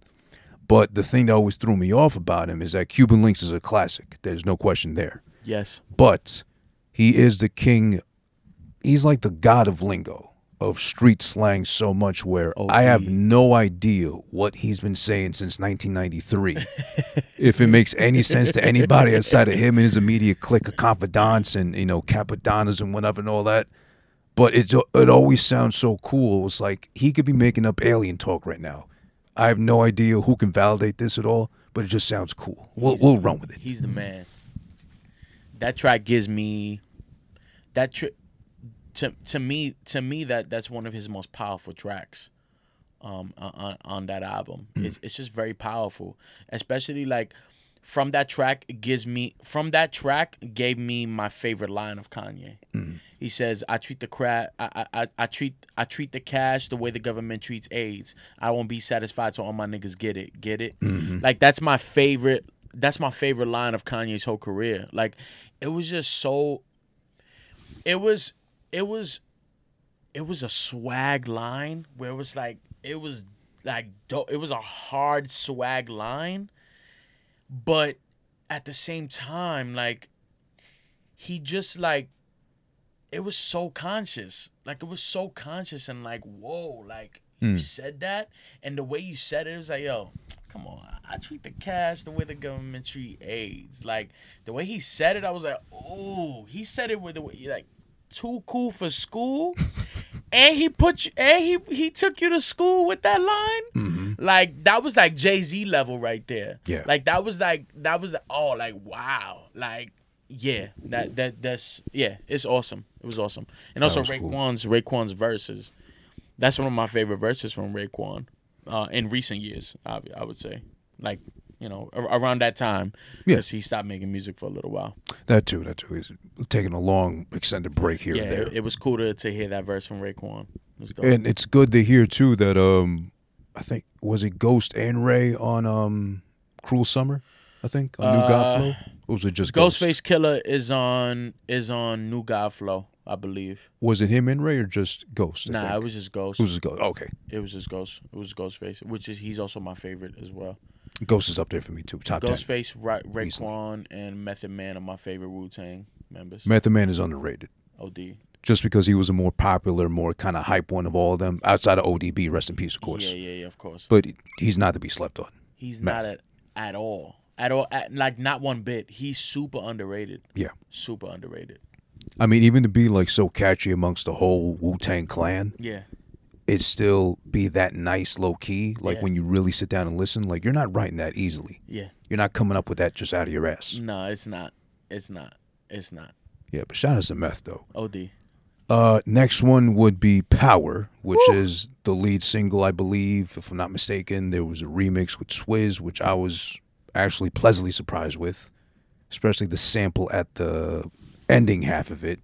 But the thing that always threw me off about him is that Cuban Linx is a classic. There's no question there. Yes. But he is the king. He's like the god of lingo, of street slang, so much where I have no idea what he's been saying since 1993. *laughs* if it makes any sense to anybody outside of him and his immediate clique of confidants and, you know, capadanas and whatever and all that. But it, it always sounds so cool. It's like he could be making up alien talk right now. I have no idea who can validate this at all, but it just sounds cool. We'll, we'll run with it. He's the man. That track gives me that tri- to to me to me that that's one of his most powerful tracks um on on that album. It's it's just very powerful, especially like from that track gives me from that track gave me my favorite line of Kanye. Mm-hmm. He says, "I treat the cra- I, I, I, I treat I treat the cash the way the government treats AIDS. I won't be satisfied till all my niggas get it. Get it? Mm-hmm. Like that's my favorite. That's my favorite line of Kanye's whole career. Like it was just so. It was it was it was a swag line where it was like it was like do- it was a hard swag line, but at the same time like he just like it was so conscious like it was so conscious and like whoa like You hmm. said that, and the way you said it, it was like, yo, come on. I treat the cash the way the government treat AIDS. Like the way he said it, I was like, oh, he said it with the way like too cool for school. *laughs* And he put you, and he he took you to school with that line. Mm-hmm. Like that was like Jay Z level right there. Yeah. Like that was like that was the, oh like wow like yeah that that that's yeah it's awesome. It was awesome. And also was cool. Raekwon's Raekwon's verses. That's one of my favorite verses from Raekwon uh, in recent years. I, I would say like you know around that time Yeah. because he stopped making music for a little while. That too. That too. He's taking a long extended break here Yeah, and there. it, it was cool to, to hear that verse from Raekwon. It and it's good to hear too that um, I think was it Ghost and Ray on um, Cruel Summer. I think on New Uh, Godflow. Or was it just Ghost? Ghostface Killah is on is on New God Flow, I believe. Was it him and Ray or just Ghost? I Nah, think? it was just Ghost. It was just Ghost. Okay, It was just Ghost. It was Ghostface, which is he's also my favorite as well. Ghost is up there for me too. Top. Ghostface, Ra- Raekwon, and Method Man are my favorite Wu Tang members. Method Man is underrated. OD. Just because he was a more popular, more kind of hype one of all of them, outside of ODB, rest in peace, of course. Yeah, yeah, yeah. Of course. But he's not to be slept on. he's Meth. not at at all, at all, at, like not one bit. He's super underrated. Yeah. Super underrated. I mean, even to be like so catchy amongst the whole Wu Tang clan, Yeah. it still be that nice low key. Like Yeah. when you really sit down and listen, like you're not writing that easily. Yeah. You're not coming up with that just out of your ass. No, it's not. It's not. It's not. Yeah, but shout out to Meth though. OD. Uh, next one would be Power, which is the lead single, I believe, if I'm not mistaken. There was a remix with Swizz, which I was actually pleasantly surprised with, especially the sample at the ending half of it,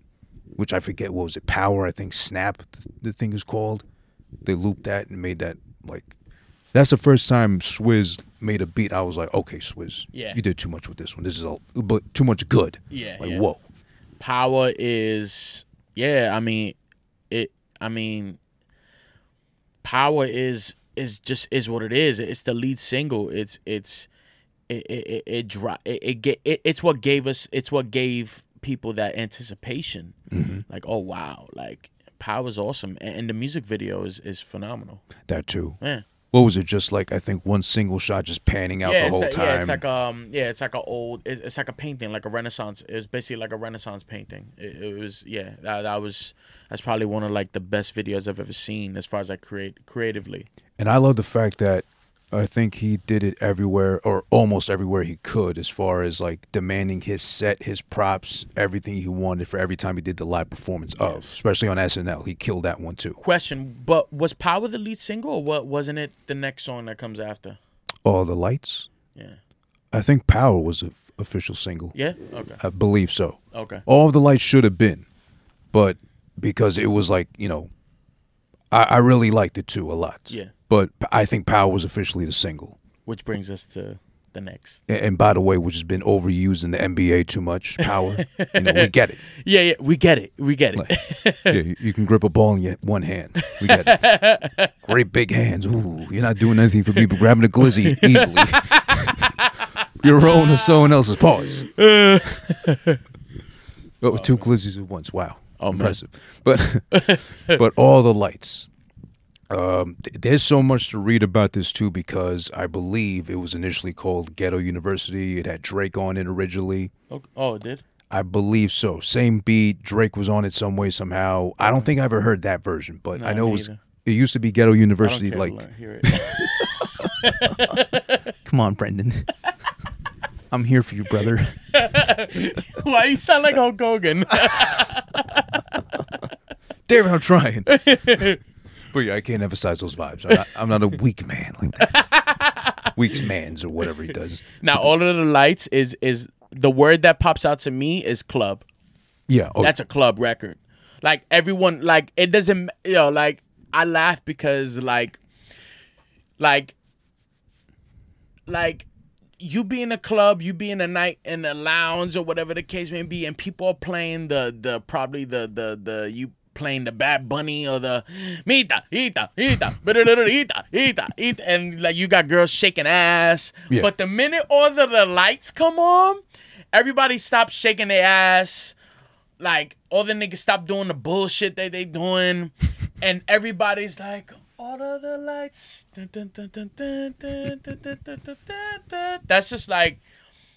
which I forget what was it, Power, I think Snap, the, the thing is called. They looped that and made that like. That's the first time Swizz made a beat. I was like, okay, Swizz, Yeah. you did too much with this one. This is a but too much good. Yeah, like yeah. whoa. Power is yeah, I mean it I mean Power is is just is what it is. It's the lead single. It's it's it it it, it, it, it, get, it it's what gave us it's what gave people that anticipation. Mm-hmm. Like, oh wow, like Power's awesome and, and the music video is is phenomenal. That too. Yeah. What was it just like i think one single shot just panning out yeah, the whole like, time yeah, it's like um, yeah, it's like a old, it- it's like a painting, like a Renaissance. It was basically like a Renaissance painting. It, it was, yeah, that, that was, that's probably one of like the best videos I've ever seen as far as I create creatively. and i love the fact that i think he did it everywhere or almost everywhere he could as far as like demanding his set his props everything he wanted for every time he did the live performance of especially on snl he killed that one too. Question, but was Power the lead single, or what? Wasn't it the next song that comes after? all the lights? Yeah, i think power was an official single. Yeah, okay, i believe so. Okay, all of the lights should have been but because it was like you know i, I really liked it too a lot. Yeah. But i think power was officially the single which brings us to the next. And and by the way, which has been overused in the NBA too much, power. you know, we *laughs* get it. Yeah, yeah, we get it, we get it. Yeah, you, can grip a ball in your one hand. We get it. *laughs* Great big hands. Ooh, you're not doing anything for me but grabbing a glizzy easily. *laughs* your own or someone else's paws. oh, two oh, glizzies at once. Wow. Oh, man. Impressive. But but all the lights. Um, th- there's so much to read about this too because I believe it was initially called Ghetto University. It had Drake on it originally. Okay. Oh, it did. I believe so. Same beat. Drake was on it some way somehow. I don't think I ever heard that version, but No, I know it was. either. It used to be Ghetto I don't University. care to Like, learn- hear it. *laughs* come on, Brendan. *laughs* I'm here for you, brother. *laughs* Why you sound like Hulk Hogan? Damn it, I'm trying. But yeah, I can't emphasize those vibes. I'm not, I'm not a *laughs* weak man like that. Weak man's or whatever he does. now, all of the lights is is the word that pops out to me is club. Yeah. Oh, That's a club record. Like everyone, like it doesn't, you know, like I laugh because like, like, like you be in a club, you be in a night in a lounge or whatever the case may be, and people are playing the the probably the the the you playing the Bad Bunny or the Mita, Ita, Ita, Ita, Ita, Ita, and like you got girls shaking ass. Yeah. But the minute all the, the lights come on, everybody stops shaking their ass. Like all the niggas stop doing the bullshit that they doing, and everybody's like, all of the lights. That's just like,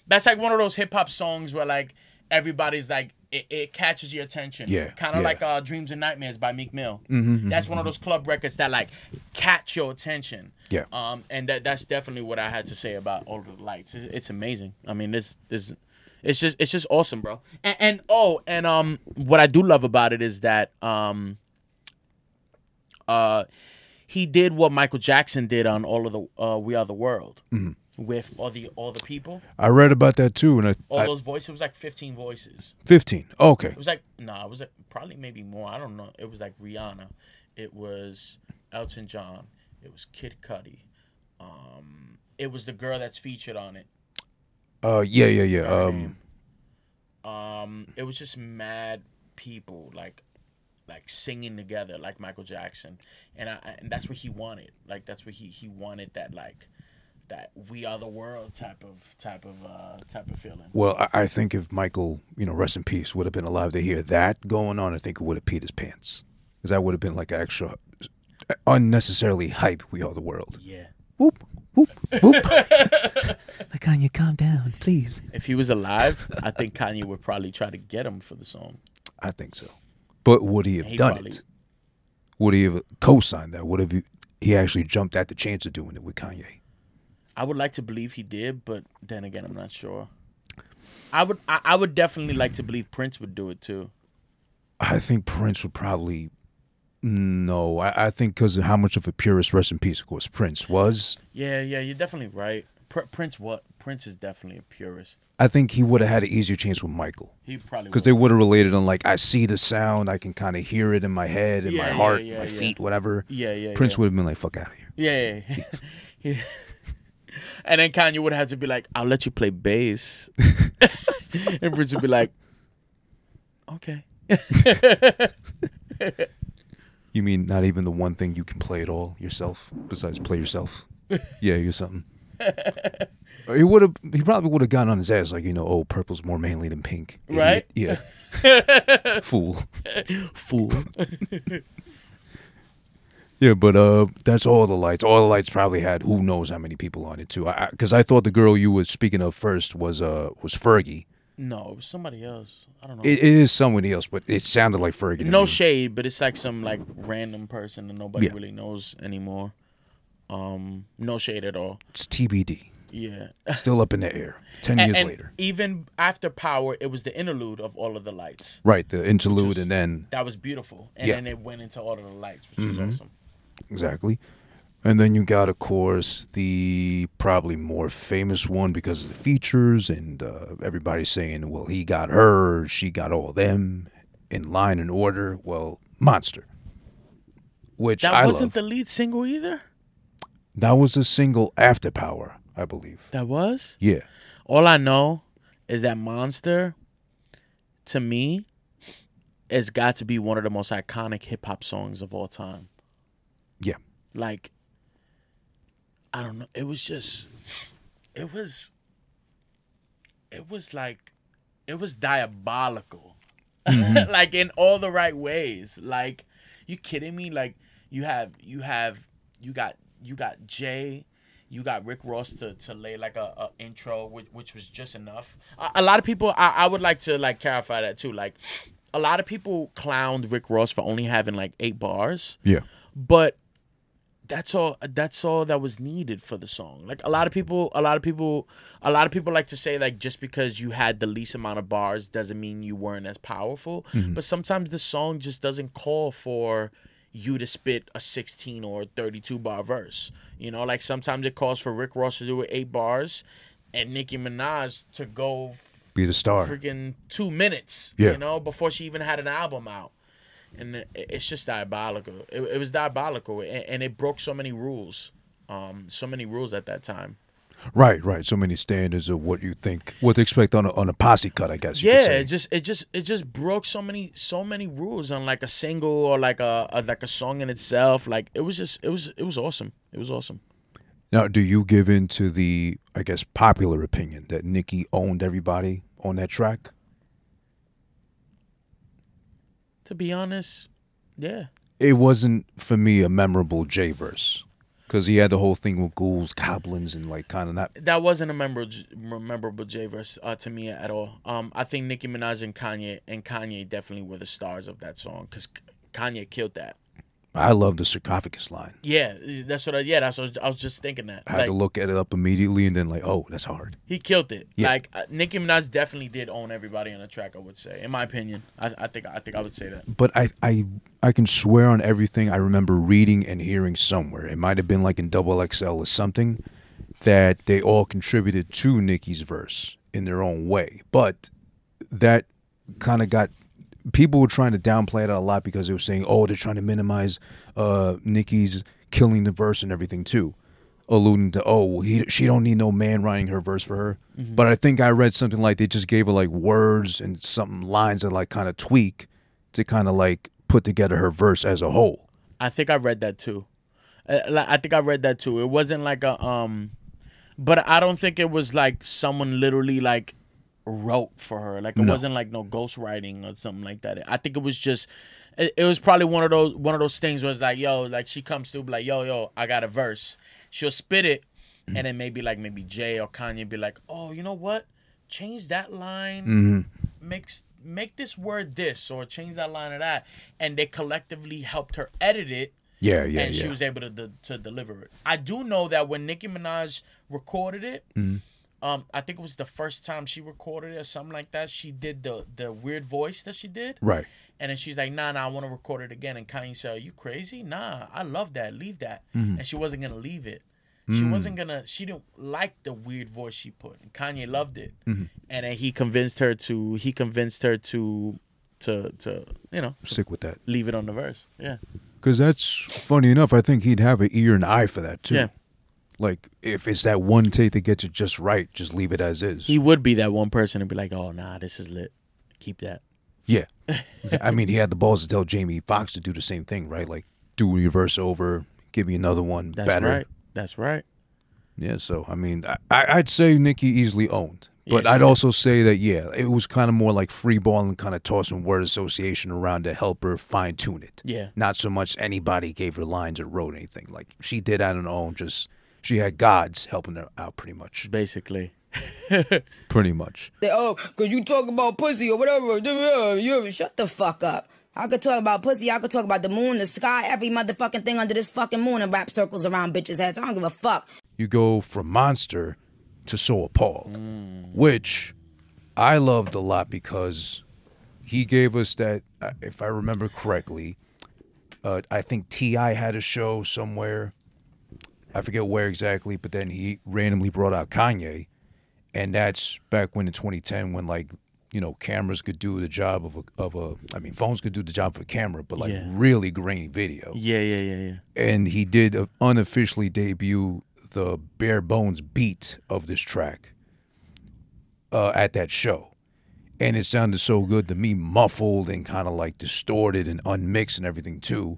that's like one of those hip hop songs where like everybody's like it, it catches your attention. Yeah, Kind of yeah. like uh, Dreams and Nightmares by Meek Mill. That's one of those club records that like catch your attention. Yeah. Um, and that that's definitely what I had to say about All the Lights. It's, it's amazing. I mean, this this it's just it's just awesome, bro. And, and oh, and um, what I do love about it is that um, uh, he did what Michael Jackson did on all of the uh, We Are the World with all the all the people, I read about that too, and I, all I those voices. It was like fifteen voices. fifteen. Okay, It was like no, it was like, probably maybe more. I don't know. It was like Rihanna. It was Elton John. It was Kid Cudi. Um, it was the girl that's featured on it. uh, yeah, yeah, yeah. Um, um, it was just mad people like, like singing together like Michael Jackson, and I, and that's what he wanted. Like that's what he he wanted that like, that we are the world type of type of uh type of feeling. well, I, I think if Michael, you know, rest in peace, would have been alive to hear that going on, I think it would have peed his pants, because that would have been like extra, unnecessarily hype. We are the world. Yeah. Whoop, whoop, whoop. *laughs* like Kanye, calm down, please. If he was alive, I think Kanye would probably try to get him for the song. I think so. But would he have He done probably- it? Would he have co-signed that? Would have he, he actually jumped at the chance of doing it with Kanye? I would like to believe he did, but then again, I'm not sure. I would I, I would definitely like to believe Prince would do it too. I think Prince would probably. No, I, I think because of how much of a purist, rest in peace, of course, Prince was. Yeah, yeah, you're definitely right. Pr- Prince what? Prince is definitely a purist. I think he would have had an easier chance with Michael He probably because they would have related on like I see the sound, I can kind of hear it in my head, in Yeah, my heart, yeah, my yeah. feet, whatever. Yeah, yeah, Prince would have been like, "Fuck out of here." Yeah, yeah. *laughs* and then Kanye would have to be like, "I'll let you play bass," *laughs* and Prince would be like, "Okay." You mean not even the one thing you can play at all yourself besides play yourself? yeah, you're something. He would have. He probably would have gotten on his ass like you know, oh, purple's more manly than pink. Idiot. Right? Yeah. *laughs* Fool. Fool. *laughs* Yeah, but uh, that's all the lights. All the lights probably had who knows how many people on it too. Because I, thought the girl you were speaking of first was uh was Fergie. No, it was somebody else. I don't know. It, it is somebody else, but it sounded like Fergie. no me. shade, but it's like some like random person that nobody Yeah. really knows anymore. Um, no shade at all. It's TBD. Yeah. *laughs* Still up in the air. Ten years and later. even after Power, it was the interlude of all of the lights. Right, the interlude, and then That was beautiful, and Yeah. then it went into all of the lights, which is awesome. Exactly, and then you got, of course, the probably more famous one because of the features and uh, everybody saying, "Well, he got her, she got all them in line and order." Well, Monster, which That I wasn't love. the lead single either. That was a single after Power, I believe. That was. Yeah. All I know is that Monster, to me, has got to be one of the most iconic hip hop songs of all time. Yeah. Like, I don't know. It was just, it was, it was like, it was diabolical. Mhm. *laughs* like in all the right ways. Like, you kidding me? Like, you have, you have, you got, you got Jay, you got Rick Ross to, to lay like a, a intro, which, which was just enough. A, a lot of people, I, I would like to like clarify that too. Like, a lot of people clowned Rick Ross for only having like eight bars Yeah. but that's all that's all that was needed for the song like a lot of people a lot of people a lot of people like to say like just because you had the least amount of bars doesn't mean you weren't as powerful Mhm. but sometimes the song just doesn't call for you to spit a 16 or 32 bar verse you know like sometimes it calls for rick ross to do it eight bars and nicki minaj to go Be the star. freaking two minutes Yeah. you know before she even had an album out and it's just diabolical. It, it was diabolical, and, and it broke so many rules, um, so many rules at that time. Right, right. So many standards of what you think, what to expect on a, on a posse cut, I guess. You yeah, could say. it just it just it just broke so many so many rules on like a single or like a, a like a song in itself. Like it was just it was it was awesome. It was awesome. Now, do you give in to the, I guess, popular opinion that Nicki owned everybody on that track? To be honest, yeah, it wasn't for me a memorable J verse because he had the whole thing with ghouls, goblins, and like kind of not. That wasn't a memorable memorable J verse uh, to me at all. Um, I think Nicki Minaj and Kanye and Kanye definitely were the stars of that song because Kanye killed that. I love the sarcophagus line. Yeah, that's what I. Yeah, that's what I was, I was just thinking that. I had Like, to look at it up immediately and then like, oh, that's hard. He killed it. Yeah. Like uh, Nicki Minaj definitely did own everybody on the track. I would say, in my opinion, I, I think I think I would say that. But I, I, I can swear on everything I remember reading and hearing somewhere. It might have been like in Double XL or something that they all contributed to Nicki's verse in their own way. But that kind of got people were trying to downplay it a lot because they were saying, "Oh, they're trying to minimize uh, Nicki's killing the verse and everything too," alluding to, "Oh, he she don't need no man writing her verse for her." But I think I read something like they just gave her like words and some lines that like kind of tweak to kind of like put together her verse as a whole. I think I read that too. Uh, I think I read that too. It wasn't like a um, but I don't think it was like someone literally like wrote for her. Like it No. wasn't like no ghostwriting or something like that. I think it was just. It, it was probably one of those one of those things was like, yo, like she comes through, be like, yo, yo, I got a verse. She'll spit it, and then maybe like maybe Jay or Kanye be like, oh, you know what? Change that line. Mix make this word this or change that line or that, and they collectively helped her edit it Yeah, yeah, and yeah. she was able to to deliver it. I do know that when Nicki Minaj recorded it, Mm-hmm. Um, I think it was the first time she recorded it or something like that. She did the the weird voice that she did, right. and then she's like, "Nah, nah, I want to record it again." And Kanye said, Are "You crazy? Nah, I love that. Leave that." Mm-hmm. And she wasn't gonna leave it. She Mm. wasn't gonna. She didn't like the weird voice she put, and Kanye loved it. Mm-hmm. And then he convinced her to. He convinced her to, to, to, you know, Stick with that. leave it on the verse. Yeah. Because that's funny enough. I think he'd have an ear and eye for that too. Yeah. Like if it's that one take that gets it just right, just leave it as is. He would be that one person and be like, "Oh, nah, this is lit. Keep that." yeah. *laughs* I mean, he had the balls to tell Jamie Foxx to do the same thing, right? Like do your verse over, give me another one That's better. right. That's right. Yeah. So I mean, I, I'd say Nicki easily owned, but Yeah, I'd did. also say that yeah, it was kind of more like free balling, kind of tossing word association around to help her fine tune it. Yeah. Not so much anybody gave her lines or wrote anything. Like she did on her own. Just she had gods helping her out, pretty much. Basically. *laughs* Pretty much. Say, oh, cause you talk about pussy or whatever. You shut the fuck up. I could talk about pussy. I could talk about the moon, the sky, every motherfucking thing under this fucking moon, and wrap circles around bitches' heads. I don't give a fuck. you go from Monster to So Appalled, Mm. which I loved a lot because he gave us that, uh, if I remember correctly, uh, I think T.I. had a show somewhere. I forget where exactly, but then he randomly brought out Kanye. And that's back when in 2010 when like, you know, cameras could do the job of a, of a I mean, phones could do the job of a camera, but like Yeah. really grainy video Yeah, yeah, yeah, yeah. and he did unofficially debut the bare bones beat of this track uh, at that show. And it sounded so good to me, muffled and kind of like distorted and unmixed and everything too.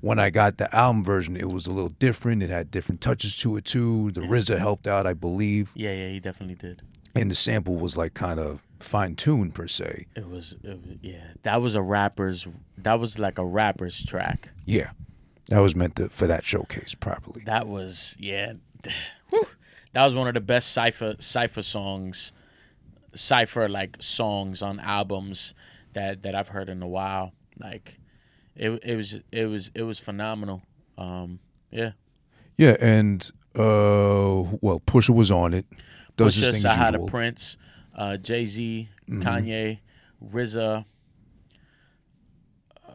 When I got the album version, it was a little different. It had different touches to it too. The mm. RZA helped out, I believe, Yeah, yeah, he definitely did. and the sample was like kind of fine tuned per se. It was, it was yeah. That was a rapper's that was like a rapper's track. Yeah, that was meant to, for that showcase properly. That was yeah. *sighs* That was one of the best cipher cipher songs cipher like songs on albums that that I've heard in a while. Like it it was it was it was phenomenal. Um yeah. Yeah, and uh, well, Pusha was on it. Does Pusha, his thing Sahada usual. Prince, uh, Jay Z, Mm-hmm. Kanye, RZA. Uh,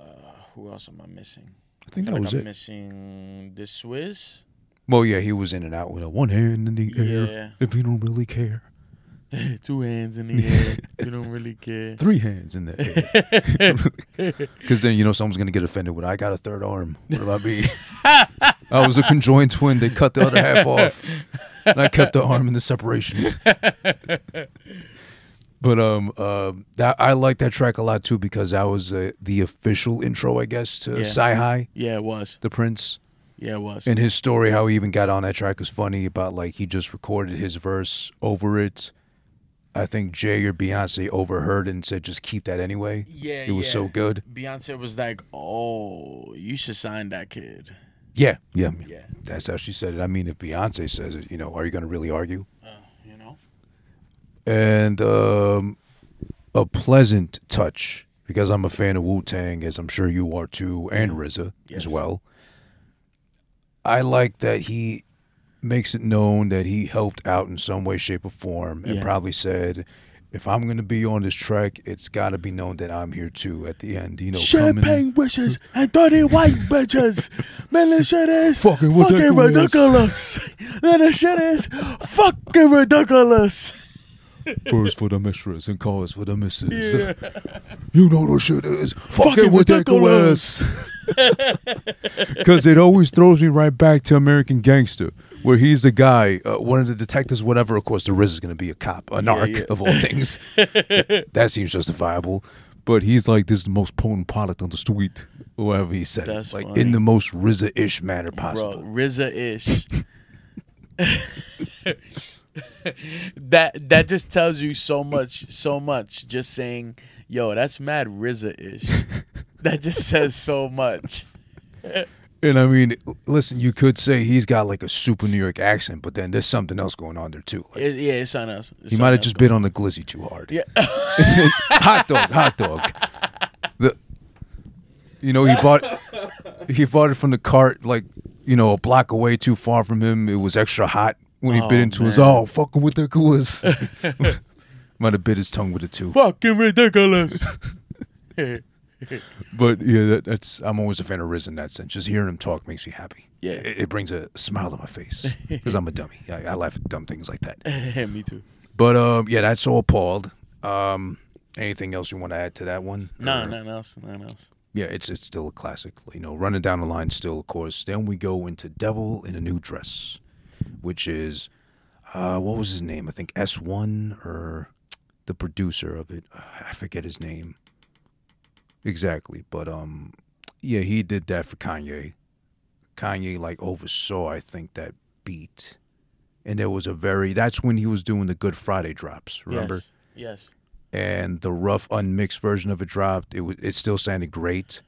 who else am I missing? I think feel that like was I'm it. missing the Swizz. Well, yeah, he was in and out with a one hand in the air. Yeah. If you don't really care, *laughs* Two hands in the *laughs* air. you don't really care. *laughs* three hands in the air. Because then you know someone's gonna get offended when I got a third arm. What about me? I was a conjoined twin. They cut the other half off, and I kept the arm in the separation. But um, uh, that I like that track a lot too because that was uh, the official intro, I guess, to Yeah. CyHi, Yeah, it was. the Prince. Yeah, it was. And his story, how he even got on that track, was funny. About like he just recorded his verse over it, I think Jay or Beyonce overheard and said, "Just keep that anyway." Yeah, it was so good. Beyonce was like, "Oh, you should sign that kid." Yeah, yeah, Yeah. That's how she said it. I mean, if Beyonce says it, you know, are you going to really argue? You know. And um, a pleasant touch because I'm a fan of Wu Tang, as I'm sure you are too, and RZA as well. I like that he makes it known that he helped out in some way, shape, or form, and Yeah. probably said, "If I'm going to be on this track, it's got to be known that I'm here too." At the end, you know, champagne wishes and dirty white bitches. Man, this shit is Fucking ridiculous. ridiculous. Man, this shit is fucking ridiculous. First for the mistress and cause for the missus. *laughs* You know the shit is fucking, Fucking ridiculous. Because *laughs* it always throws me right back to American Gangster, where he's the guy, uh, one of the detectives, whatever. Of course, the Riz is going to be a cop, a narc yeah. of all things. *laughs* that seems justifiable. But he's like, this is the most potent product on the street, or whatever he said. it. That's like funny. in the most RZA-ish manner Bro, possible. RZA ish. *laughs* that that just tells you so much, so much. Just saying, yo, that's mad RZA ish. *laughs* that just says so much. And I mean, listen, you could say he's got like a super New York accent, but then there's something else going on there too. Like, It- yeah, it's something else. It's He might have just bit on the glizzy too hard. Yeah. *laughs* hot dog, hot dog. The, you know, he bought he bought it from the cart like you know a block away, too far from him. It was extra hot when he oh, bit Oh, into his. Oh, fucking with the coolest. *laughs* *laughs* might have bit his tongue with it too. fucking ridiculous. *laughs* But yeah, that, that's I'm always a fan of Riz in that sense. Just hearing him talk makes me happy. Yeah. it, it brings a smile to my face *laughs* because I'm a dummy. I, I laugh at dumb things like that. *laughs* Me too. But um, yeah, that's all appalled. Um, anything else you want to add to that one? No, Or- nothing else. Nothing else. Yeah, it's it's still a classic. You know, running down the line still, of course. Then we go into Devil in a New Dress, which is uh what was his name? I think S one or the producer of it. I forget his name. Exactly. But um yeah, he did that for Kanye. Kanye like oversaw, I think, that beat. And there was a very that's when he was doing the Good Friday drops, remember? Yes. yes. and the rough unmixed version of it dropped. It was it still sounded great.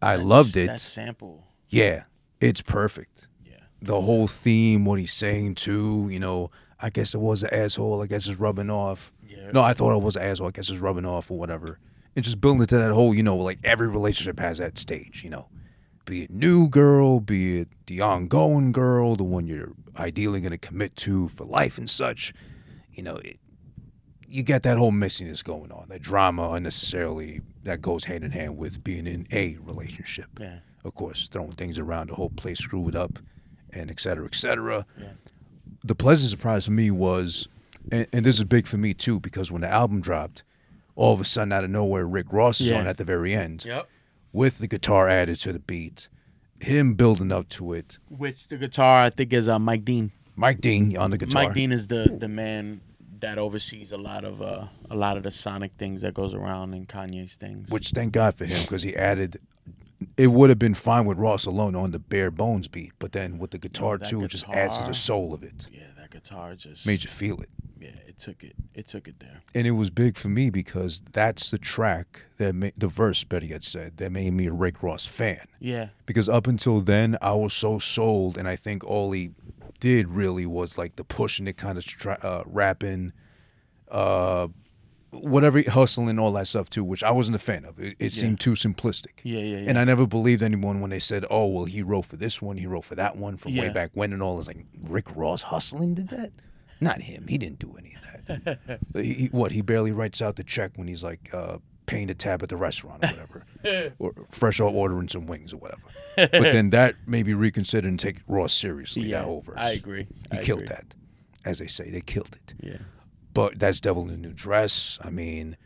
I That's- loved it. That sample. Yeah, it's perfect. Yeah. The whole theme, what he's saying too, you know, I guess it was an asshole. I guess it's rubbing off. Yeah. No, I thought it was an asshole. I guess it's rubbing off or whatever. And just building to that whole, you know, like every relationship has that stage, you know. Be it new girl, be it the ongoing girl, the one you're ideally going to commit to for life and such. You know, it, you get that whole messiness going on, that drama unnecessarily that goes hand in hand with being in a relationship. Yeah. Of course, throwing things around the whole place, screwed it up, and et cetera, et cetera. Yeah. The pleasant surprise for me was, and, and this is big for me too, because when the album dropped, all of a sudden out of nowhere, Rick Ross is Yeah. on at the very end Yep. with the guitar added to the beat, him building up to it. Which the guitar I think is uh, Mike Dean. Mike Dean on the guitar. Mike Dean is the the man that oversees a lot of uh, a lot of the sonic things that goes around in Kanye's things. which thank God for him because he added. It would have been fine with Ross alone on the bare bones beat, but then with the guitar that too, it just adds to the soul of it. yeah, that guitar just Made you feel it, yeah, it took it it took it there. and it was big for me because that's the track that made the verse. Betty had said that made me a Rick Ross fan Yeah, because up until then I was so sold, and I think all he did really was like the pushing it, kind of tra- uh, rapping, uh, whatever hustling, all that stuff too, which I wasn't a fan of. It, it seemed too simplistic. yeah, yeah, yeah. And I never believed anyone when they said, "Oh, well, he wrote for this one, he wrote for that one from way back when," and all. It's like Rick Ross hustling did that. Not him. He didn't do any of that. *laughs* he, what? He barely writes out the check when he's like uh, paying the tab at the restaurant or whatever, *laughs* or fresh out ordering some wings or whatever. But then that maybe reconsider and take Ross seriously. yeah, that verse. I agree. He I killed agree. that, as they say. They killed it. Yeah, But that's Devil in a New Dress. I mean,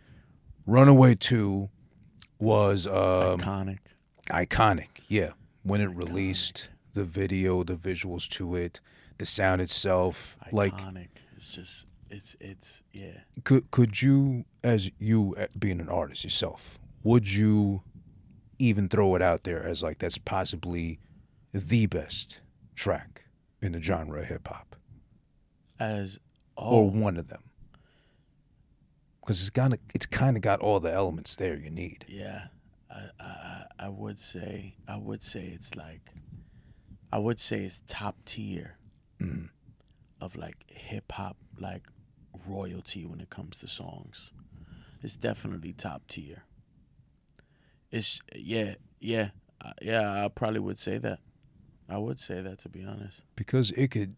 Runaway Two was um, iconic. iconic. Yeah, when it released, the video, the visuals to it, the sound itself. Like, Iconic. It's just it's it's yeah. could could you, as you uh, being an artist yourself, would you even throw it out there as like that's possibly the best track in the genre of hip hop, As or one of them? Because it's got it's kind of got all the elements there you need. Yeah, I, I I- would say I would say it's like I would say it's top tier of like hip hop like royalty when it comes to songs. It's definitely top tier. It's yeah yeah uh, yeah. I probably would say that. I would say that to be honest. because it could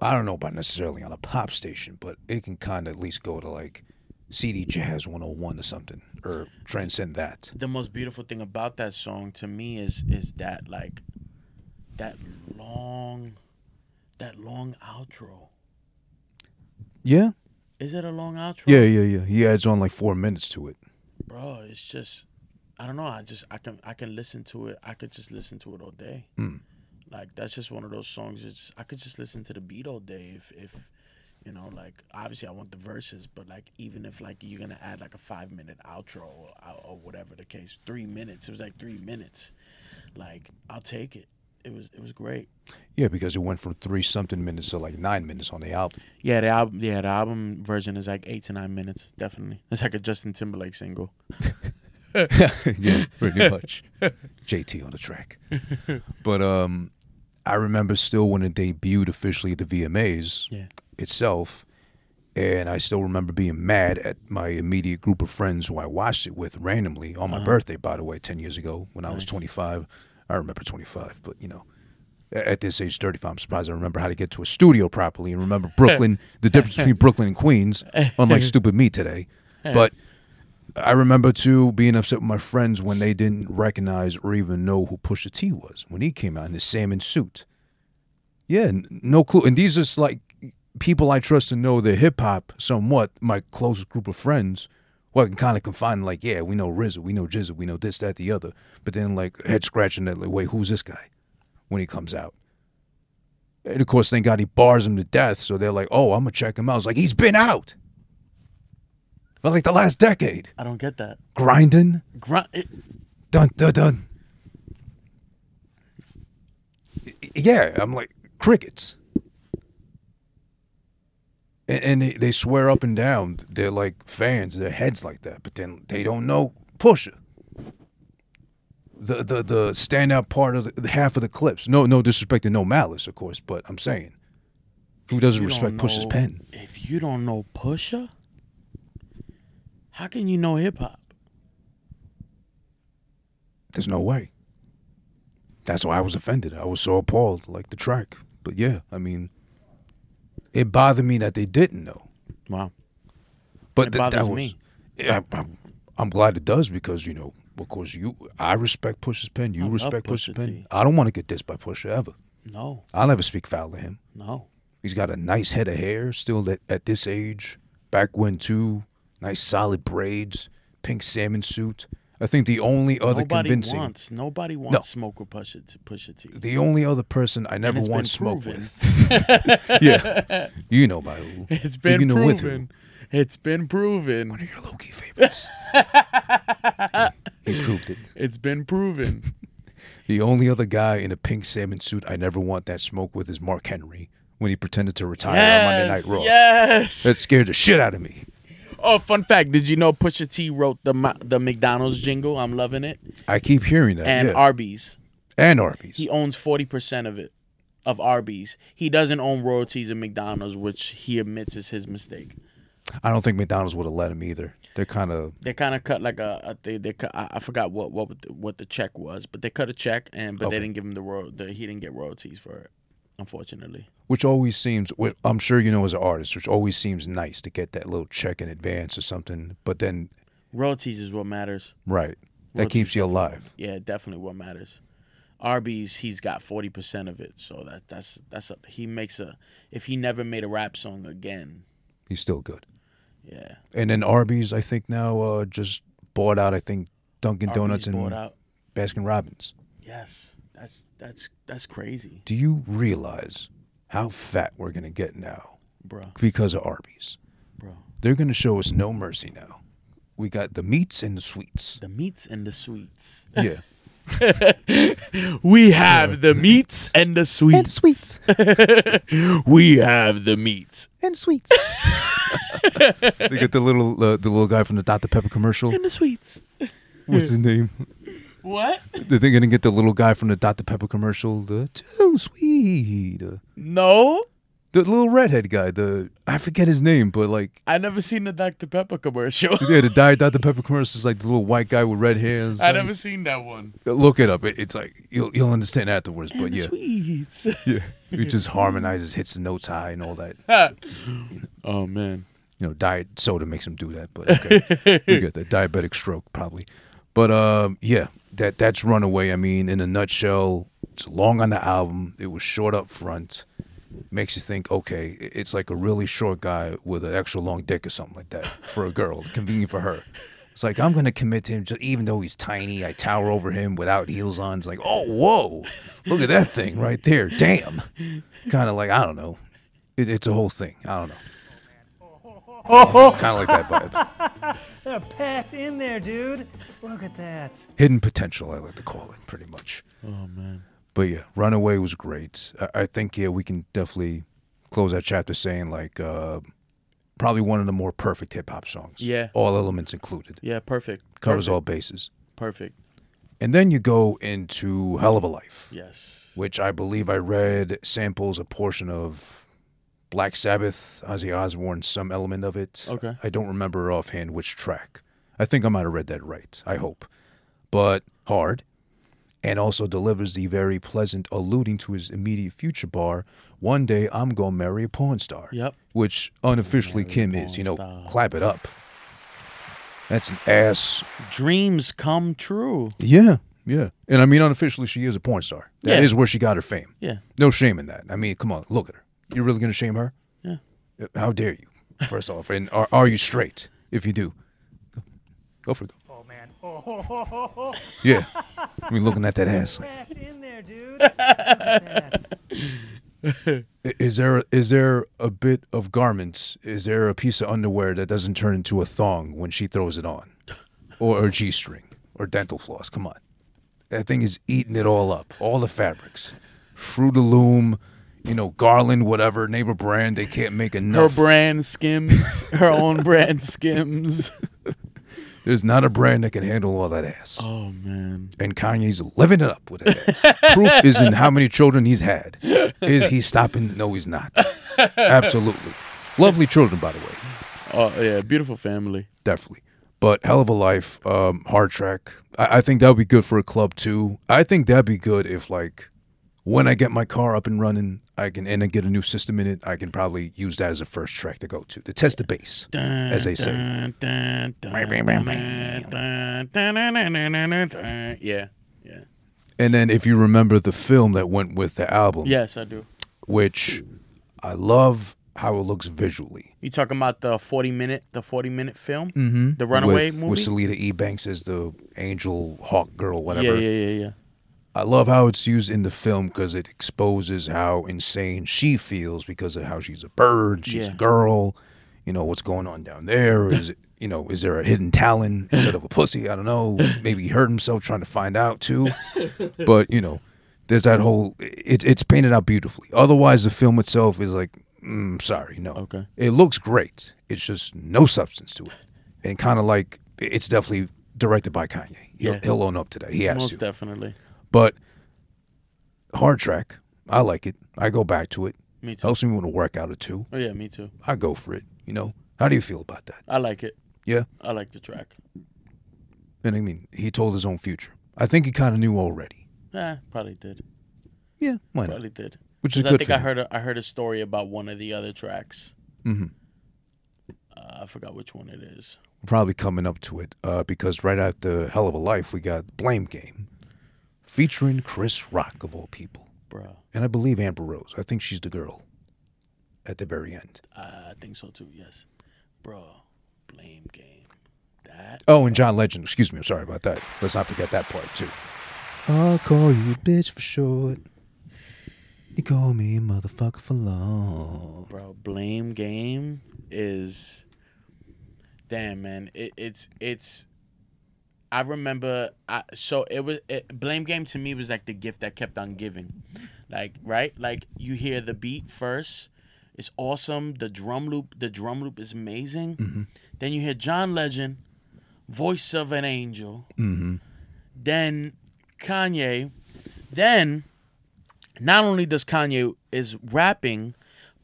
I don't know about necessarily on a pop station, but it can kind of at least go to like CD Jazz 101 or something or transcend that. the most beautiful thing about that song to me is is that like that long that long outro. Yeah? Is it a long outro? Yeah, yeah, yeah. He adds on like 4 minutes to it. Bro, it's just I don't know, I just I can I can listen to it. I could just listen to it all day. Mm. Like that's just one of those songs it's just I could just listen to the beat all day if if you know, like obviously I want the verses, but like even if like you're gonna add like a five minute outro or, or whatever the case, three minutes. It was like three minutes. Like I'll take it. It was it was great. Yeah, because it went from 3 something minutes to like 9 minutes on the album. Yeah, the album yeah the album version is like eight to nine minutes. Definitely, *laughs* it's like a Justin Timberlake single. *laughs* yeah, pretty *laughs* much. JT on the track. But um I remember still when it debuted officially at the VMAs Yeah. Itself, and I still remember being mad at my immediate group of friends who I watched it with randomly on my Uh-huh. birthday, by the way, 10 years ago when I was 25. I remember 25, but you know, at this age, 35, I'm surprised I remember how to get to a studio properly and remember Brooklyn, the *laughs* difference between Brooklyn and Queens, unlike *laughs* stupid me today. But I remember too being upset with my friends when they didn't recognize or even know who Pusha T was when he came out in his salmon suit. Yeah, no clue. And these are like people I trust to know their hip hop somewhat. My closest group of friends, well, I can kind of confine. Like, yeah, we know RZA, we know GZA, we know this, that, the other. But then like head scratching that, like, wait, who's this guy? When he comes out. And of course, thank God he bars him to death. So they're like, oh, I'm gonna check him out. It's like he's been out for like the last decade, I don't get that. grinding. It, dun dun dun. Yeah, I'm like crickets, and, and they, they swear up and down they're like fans, their heads like that, but then they don't know Pusha. The the the standout part of the, the half of the clips. No no disrespect and no malice, of course, but I'm saying, who doesn't you respect Pusha's pen? If you don't know Pusha, how can you know hip hop? There's no way. That's why I was offended. I was so appalled, like the track. But yeah, I mean, it bothered me that they didn't know. Wow. But It th- that bothers was, me. I, I'm, I'm glad it does because you know, of course, you I respect Push's pen. You I respect Push's Pusha pen. I don't want to get dissed by Pusha ever. No, I'll never speak foul of him. no. He's got a nice head of hair still at, at this age. Back when too, nice solid braids, pink salmon suit. I think the only other nobody convincing, wants. Nobody wants smoke with Pusha T. Pusha T. the only other person I never once smoked proven. with. *laughs* yeah, you know by who. *laughs* It's been you know with proven. It's been proven. One of your low key favorites. *laughs* he proved it. It's been proven. The only other guy in a pink salmon suit I never want that smoke with is Mark Henry when he pretended to retire on Monday Night yes, Raw. yes. That scared the shit out of me. Oh, fun fact! Did you know Pusha T wrote the the McDonald's jingle? I'm loving it. I keep hearing that. And yeah. Arby's. and Arby's. He owns forty percent of it, of Arby's. He doesn't own royalties of McDonald's, which he admits is his mistake. I don't think McDonald's would have let him either. They're kind of They kind of cut like a, a they they cut, I, I forgot what what what the check was, but they cut a check and but Okay. they didn't give him the royal. The, he didn't get royalties for it, unfortunately. which always seems. I'm sure you know as an artist, which always seems nice to get that little check in advance or something. But then, Royalties is what matters. right, that Royalties keeps you alive. Yeah, definitely what matters. Arby's, he's got forty percent of it, so that that's that's a, he makes a. If he never made a rap song again, He's still good. yeah. And then Arby's, I think now uh, just bought out. I think Dunkin' Donuts and. Baskin Robbins. Yes, that's that's that's crazy, Do you realize how fat we're gonna get now bro, because of Arby's? bro. They're gonna show us no mercy now. We got the meats and the sweets. The meats and the sweets. Yeah. *laughs* We have the meats and the sweets. sweets. *laughs* we have the meats. and sweets. *laughs* they get the little uh, the little guy from the Dr Pepper commercial. In the sweets. What's his name? What? They're gonna get the little guy from the Dr Pepper commercial. The too sweet. uh, No, the little redhead guy. The I forget his name, but like I never seen the Dr Pepper commercial. yeah, the Diet *laughs* Dr Pepper commercial is like the little white guy with red hair. I like- never seen that one. look it up. It, it's like you'll you'll understand afterwards. But yeah, sweets. *laughs* yeah, he just harmonizes, hits the notes high, and all that. *laughs* oh man. you know, diet soda makes him do that. But okay, we get that diabetic stroke probably. But um, yeah, that that's Runaway. I mean, in a nutshell, it's long on the album. It was short up front. Makes you think, okay, it's like a really short guy with an extra long dick or something like that for a girl. Convenient for her. It's like I'm gonna commit to him, just, even though he's tiny. I tower over him without heels on. It's like, oh, whoa, look at that thing right there. Damn. Kind of like I don't know. It, it's a whole thing. I don't know. Kind of like that vibe. They're packed in there, dude. Look at that. hidden potential, I like to call it, pretty much. Oh man. But yeah, Runaway was great. I, I think yeah, we can definitely close that chapter saying like uh, probably one of the more perfect hip hop songs. Yeah. all elements included. Yeah, perfect. Covers perfect. all bases. Perfect. And then you go into Hell of a Life, Yes. which I believe I read samples a portion of Black Sabbath, Ozzy Osbourne, some element of it. Okay. I don't remember offhand which track. I think I might have read that right. I hope. But hard. And also delivers the very pleasant, alluding to his immediate future bar. One day I'm gonna marry a porn star. Yep. Which unofficially Kim is. You know, clap it up. That's an ass. Dreams come true. Yeah, yeah. And I mean, unofficially, she is a porn star. That is Yeah. where she got her fame. Yeah. No shame in that. I mean, come on, look at her. You're really gonna shame her? Yeah. Uh, How dare you? First off, and are, are you straight? If you do, go, go for it. Oh man. Oh, *laughs* Yeah. I mean, looking at that ass. like, in there, dude. Look at that. *laughs* i- is there is there a bit of garments? Is there a piece of underwear that doesn't turn into a thong when she throws it on, or a g string, or dental floss? Come on, that thing is eating it all up. All the fabrics, Fruit of Loom, you know, Garland, whatever neighbor brand. They can't make enough. Her brand skims. her own *laughs* brand skims. There's not a brand that can handle all that ass. Oh man. And Kanye's living it up with that ass. Proof is in how many children he's had. Is he stopping? No, he's not. Absolutely. Lovely children, by the way. Oh yeah, beautiful family. Definitely. But hell of a life, um, hard track. I, I think that would be good for a club too. I think that'd be good if like when I get my car up and running, I can and I get a new system in it. I can probably use that as a first track to go to to test the bass, dun, as they say. Dun, dun, yeah, yeah. And then if you remember the film that went with the album, yes, I do. Which I love how it looks visually. You talking about the forty minute, the forty minute film, mm-hmm. the Runaway with, movie with Salida E. Banks as the angel hawk girl, whatever. Yeah, yeah, yeah, yeah. I love how it's used in the film because it exposes how insane she feels because of how she's a bird, she's Yeah. a girl. You know what's going on down there? Is it you know is there a hidden talent instead of a pussy? I don't know. Maybe he hurt himself trying to find out too. *laughs* But you know, there's that whole. It, it's painted out beautifully. Otherwise, the film itself is like, mm, sorry, no. Okay. It looks great. It's just no substance to it, and kind of like it's definitely directed by Kanye. He'll, Yeah. he'll own up to that. He has to. Most to. definitely. But hard track, I like it. I go back to it. Me too. Helps me with a workout or two. Oh yeah, me too. I go for it. You know, how do you feel about that? I like it. Yeah, I like the track. and I mean, he told his own future. I think he kind of knew already. Yeah, probably did. Yeah, why not? Probably did. Which is good I think I him. heard a, I heard a story about one of the other tracks. Mm-hmm. Uh, I forgot which one it is. Probably coming up to it uh, because right after Hell of a Life, we got Blame Game, featuring Chris Rock of all people, Bruh. and I believe Amber Rose. I think she's the girl. At the very end. I think so too. Yes, bro. Blame game. That. Oh, and John Legend. Excuse me. I'm sorry about that. Let's not forget that part too. I'll call you bitch for short. You call me a motherfucker for long. bro blame game is damn man it, it's it's i remember I, so it was it, blame game to me was like the gift that kept on giving like right like you hear the beat first it's awesome. The drum loop, the drum loop is amazing. Mm-hmm. Then you hear John Legend, voice of an angel. Mm-hmm. Then Kanye. Then not only does Kanye is rapping,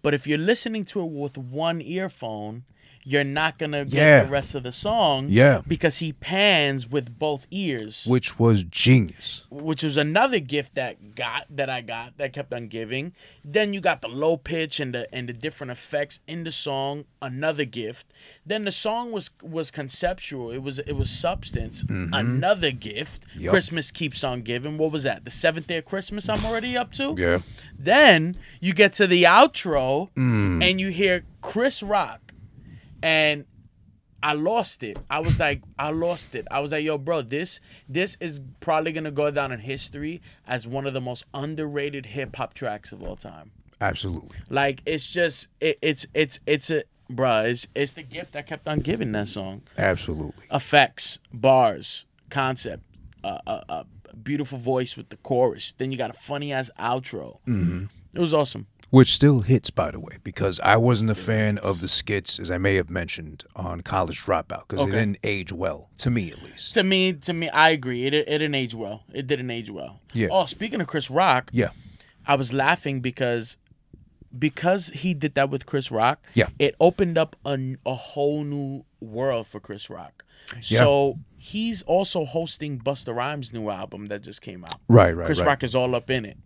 but if you're listening to it with one earphone, you're not gonna get Yeah. the rest of the song. Yeah. Because he pans with both ears which was genius. which was another gift that got that I got that kept on giving. Then you got the low pitch and the and the different effects in the song, another gift. Then the song was was conceptual. It was it was substance, another gift. Yup. Christmas keeps on giving. What was that? The seventh day of Christmas I'm already up to? Yeah. Then you get to the outro Mm. and you hear Chris Rock and I lost it. I was like, I lost it. I was like, yo, bro, this this is probably gonna go down in history as one of the most underrated hip hop tracks of all time. Absolutely. Like it's just it, it's it's it's a bruh, it's it's the gift I kept on giving that song. Absolutely. Effects, bars, concept, uh, uh, uh, beautiful voice with the chorus. Then you got a funny ass outro. Mm-hmm. It was awesome. Which still hits, by the way, because I wasn't a fan of the skits, as I may have mentioned on College Dropout, because Okay. they didn't age well, to me at least. To me, to me, I agree. It it didn't age well. It didn't age well. Yeah. Oh, speaking of Chris Rock, Yeah. I was laughing because because he did that with Chris Rock. Yeah. It opened up a, a whole new world for Chris Rock. Yeah. So he's also hosting Busta Rhymes' new album that just came out. Right, right, Chris right. Rock is all up in it.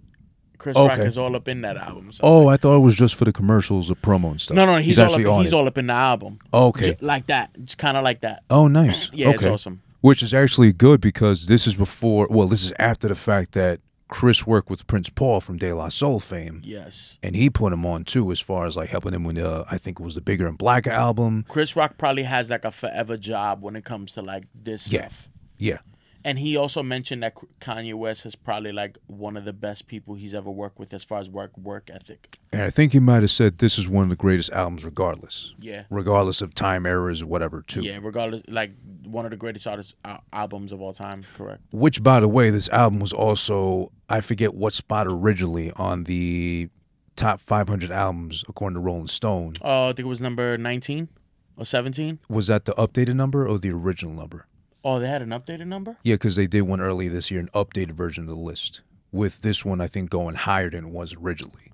Chris Rock is all up in that album. So. Oh, I thought it was just for the commercials, the promo and stuff. no, no, he's, all up. actually on He's it. all up in the album. Okay. J- like that. It's kind of like that. Oh, nice. *clears throat* Yeah, it's awesome. Which is actually good because this is before, well, this is after the fact that Chris worked with Prince Paul from De La Soul fame. Yes. And he put him on too, as far as like helping him with, uh, I think it was the Bigger and Blacker album. Chris Rock probably has like a forever job when it comes to like this Yeah. stuff. Yeah. And he also mentioned that Kanye West is probably like one of the best people he's ever worked with as far as work work ethic. And I think he might have said this is one of the greatest albums, regardless. Yeah. Regardless of time errors or whatever, too. Yeah, regardless, like one of the greatest artists al- albums of all time. Correct. Which, by the way, this album was also, I forget what spot originally on the top 500 albums according to Rolling Stone. Oh, I think it was number nineteen or seventeen. Was that the updated number or the original number? Oh, they had an updated number. Yeah, because they did one earlier this year, an updated version of the list. With this one, I think going higher than it was originally.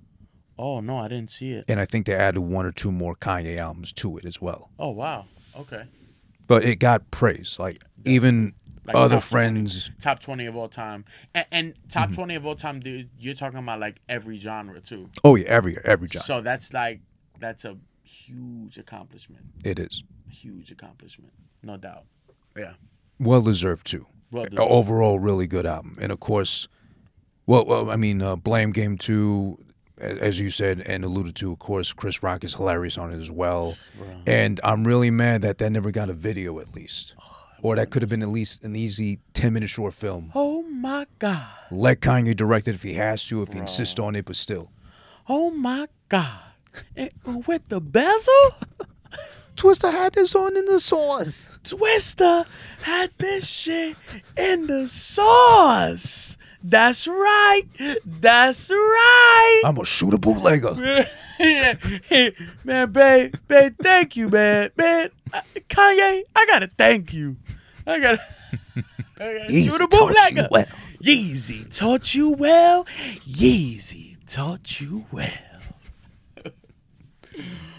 Oh no, I didn't see it. And I think they added one or two more Kanye albums to it as well. Oh wow. Okay. But it got praise. Like, even Like other top 20 friends. top twenty of all time, and, and top mm-hmm. twenty of all time, dude. You're talking about like every genre too. Oh, yeah, every every genre. So that's like that's a huge accomplishment. it is. Huge accomplishment, no doubt. Yeah. Well deserved too. Well deserved. Overall, really good album, and of course, well, well I mean, uh, Blame Game Two, as you said and alluded to, of course, Chris Rock is hilarious on it as well, and I'm really mad that that never got a video at least, or that could have been at least an easy ten minute short film. Oh my god. Let Kanye direct it if he has to, if he insists on it, but still. Oh my god. With the bezel, *laughs* Twister had this on in the sauce. Twister had this shit in the sauce. That's right. That's right. I'm gonna shoot a bootlegger. yeah, *laughs* man, babe, babe, thank you, man, man. uh, Kanye, I gotta thank you. I gotta. I gotta Yeezy shoot a bootlegger. well. Yeezy taught you well. Yeezy taught you well.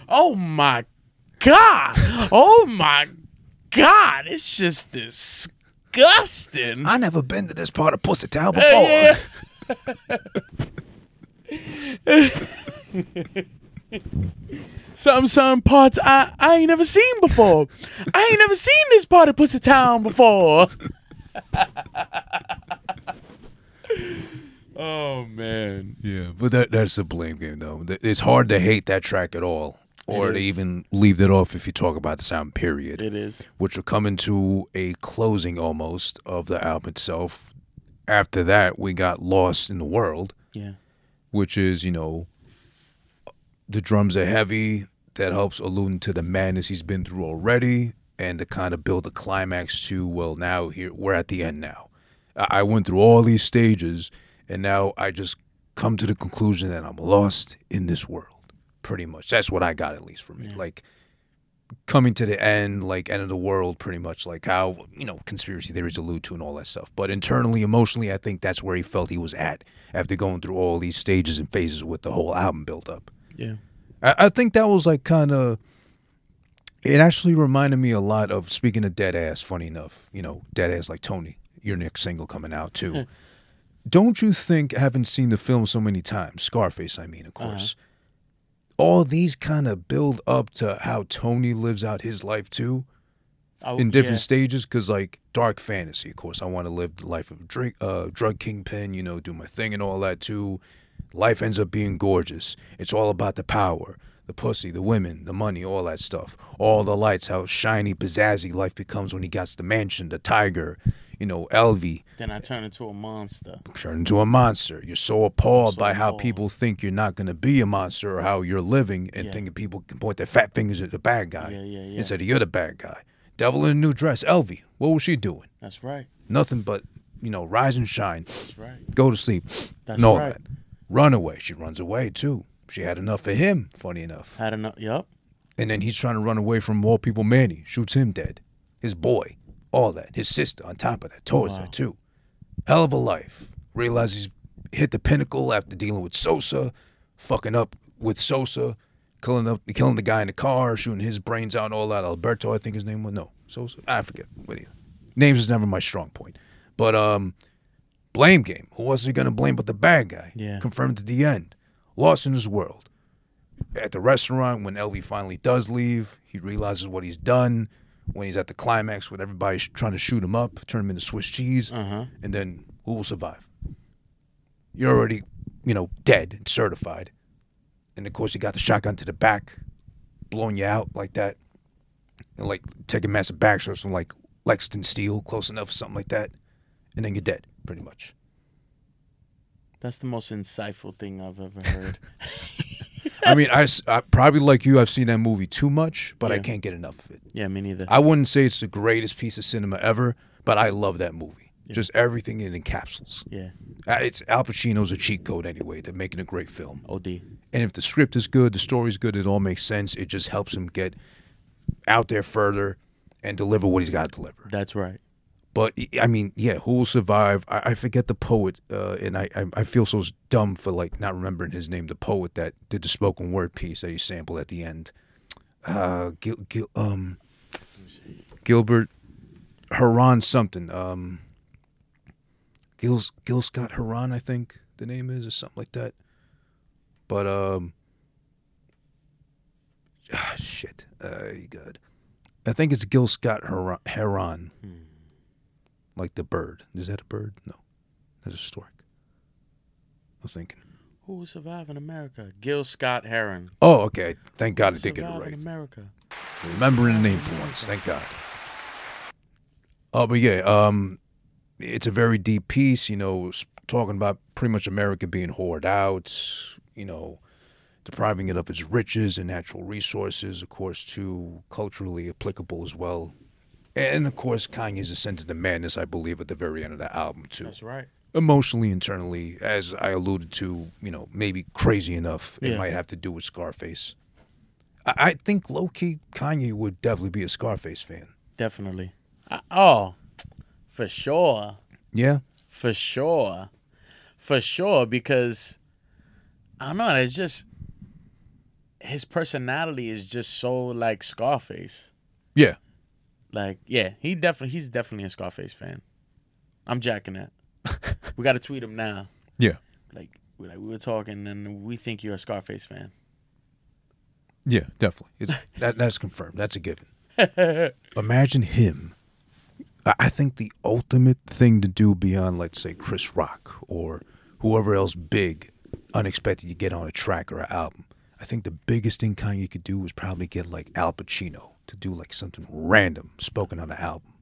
oh my god! Oh my god! It's just disgusting. I never been to this part of Pussy Town before. Yeah. *laughs* some some parts I, I ain't never seen before. I ain't never seen this part of Pussy Town before. oh man. Yeah, but that that's a blame game though. It's hard to hate that track at all, or to even leave it off if you talk about the sound. Period. It is. Which will come into a closing almost of the album itself. After that, we got "Lost in the World," Yeah. which is you know, the drums are heavy. That helps allude to the madness he's been through already, and to kind of build a climax to well, now here we're at the end now. I I went through all these stages, and now I just come to the conclusion that I'm lost in this world. Pretty much. That's what I got at least from it. Like coming to the end, like end of the world, pretty much like how you know conspiracy theories allude to and all that stuff. But internally, emotionally, I think that's where he felt he was at after going through all these stages and phases with the whole album build up. Yeah. I, I think that was like kind of. It actually reminded me a lot of speaking of dead ass. Funny enough, you know, dead ass like Tony, your next single coming out too. Hmm. Don't you think, having seen the film so many times, Scarface, I mean, of uh-huh. course, all these kind of build up to how Tony lives out his life too, Oh, in different yeah. stages? Because like dark fantasy, of course, I want to live the life of a drink, uh, drug kingpin, you know, do my thing and all that too. Life ends up being gorgeous. It's all about the power, the pussy, the women, the money, all that stuff. All the lights, how shiny, pizzazzy life becomes when he gets the mansion, the tiger, you know, Elvie Then I turn into a monster. turn into a monster. You're so appalled So by how appalled. people think you're not going to be a monster or how you're living and Yeah. thinking people can point their fat fingers at the bad guy Yeah, yeah, yeah. instead of you're the bad guy. Devil in a new dress, Elvie. What was she doing? That's right. Nothing but, you know, rise and shine. That's right. Go to sleep. That's all right. that. Run away. She runs away too. She had enough of him, funny enough. Had enough. Yup. And then he's trying to run away from all people. Manny shoots him dead. His boy, all that. His sister on top of that, towards Wow. that too. Hell of a life. Realizes he's hit the pinnacle after dealing with Sosa, fucking up with Sosa, killing up, killing the guy in the car, shooting his brains out, all that. Alberto, I think his name was no Sosa. I forget. What names is never my strong point. But um, blame game. Who was he gonna blame but the bad guy? Yeah. Confirmed at the end. Lost in his world at the restaurant when Elvie finally does leave. He realizes what he's done. When he's at the climax when everybody's trying to shoot him up, turn him into Swiss cheese, Uh-huh. and then who will survive? You're already, you know, dead and certified. And of course, you got the shotgun to the back, blowing you out like that, and like taking massive back shots from like Lexington Steel, close enough or something like that, and then you're dead, pretty much. That's the most insightful thing I've ever heard. *laughs* I mean, I probably like you, I've seen that movie too much, but I can't get enough of it. yeah, me neither. I wouldn't say it's the greatest piece of cinema ever, but I love that movie. Just everything it encapsulates. yeah. Uh, It's Al Pacino's a cheat code anyway to making a great film. OD. And if the script is good, the story's good, it all makes sense. It just helps him get out there further and deliver what he's got to deliver. That's right. But I mean, yeah, who will survive? I, I forget the poet, uh, and I, I I feel so dumb for like not remembering his name. The poet that did the spoken word piece that he sampled at the end. Uh, Gil, Gil, um, Gilbert Haran something. Um, Gil Gil Scott Haran, I think the name is, or something like that. But um, ah, shit, uh, God, I think it's Gil Scott Heron. Heron like the bird. Is that a bird? No, that's a stork. I'm thinking. Who will survive in America? Gil Scott Heron. Oh, okay. Thank God I did get it right. in America. Remembering the name for once. Thank God. Oh, but yeah, um, it's a very deep piece. You know, talking about pretty much America being hoarded out. You know, depriving it of its riches and natural resources. Of course, too culturally applicable as well. And of course, Kanye's ascent into madness. I believe at the very end of the album too. That's right. emotionally internally as i alluded to you know maybe crazy enough it Yeah. might have to do with scarface i, I think low-key kanye would definitely be a scarface fan Definitely. I, oh, for sure. yeah For sure. For sure. Because I don't know. It's just his personality is just so like Scarface. yeah Like, yeah, he definitely he's definitely a Scarface fan. I'm jacking that. *laughs* we got to tweet him now. yeah Like, we like we were talking, and we think you're a Scarface fan. yeah definitely *laughs* that, that's confirmed that's a given *laughs* imagine him I- I think the ultimate thing to do beyond, let's say, Chris Rock or whoever else big, unexpected you get on a track or an album. I think the biggest thing Kanye could do was probably get like Al Pacino to do like something random spoken on an album.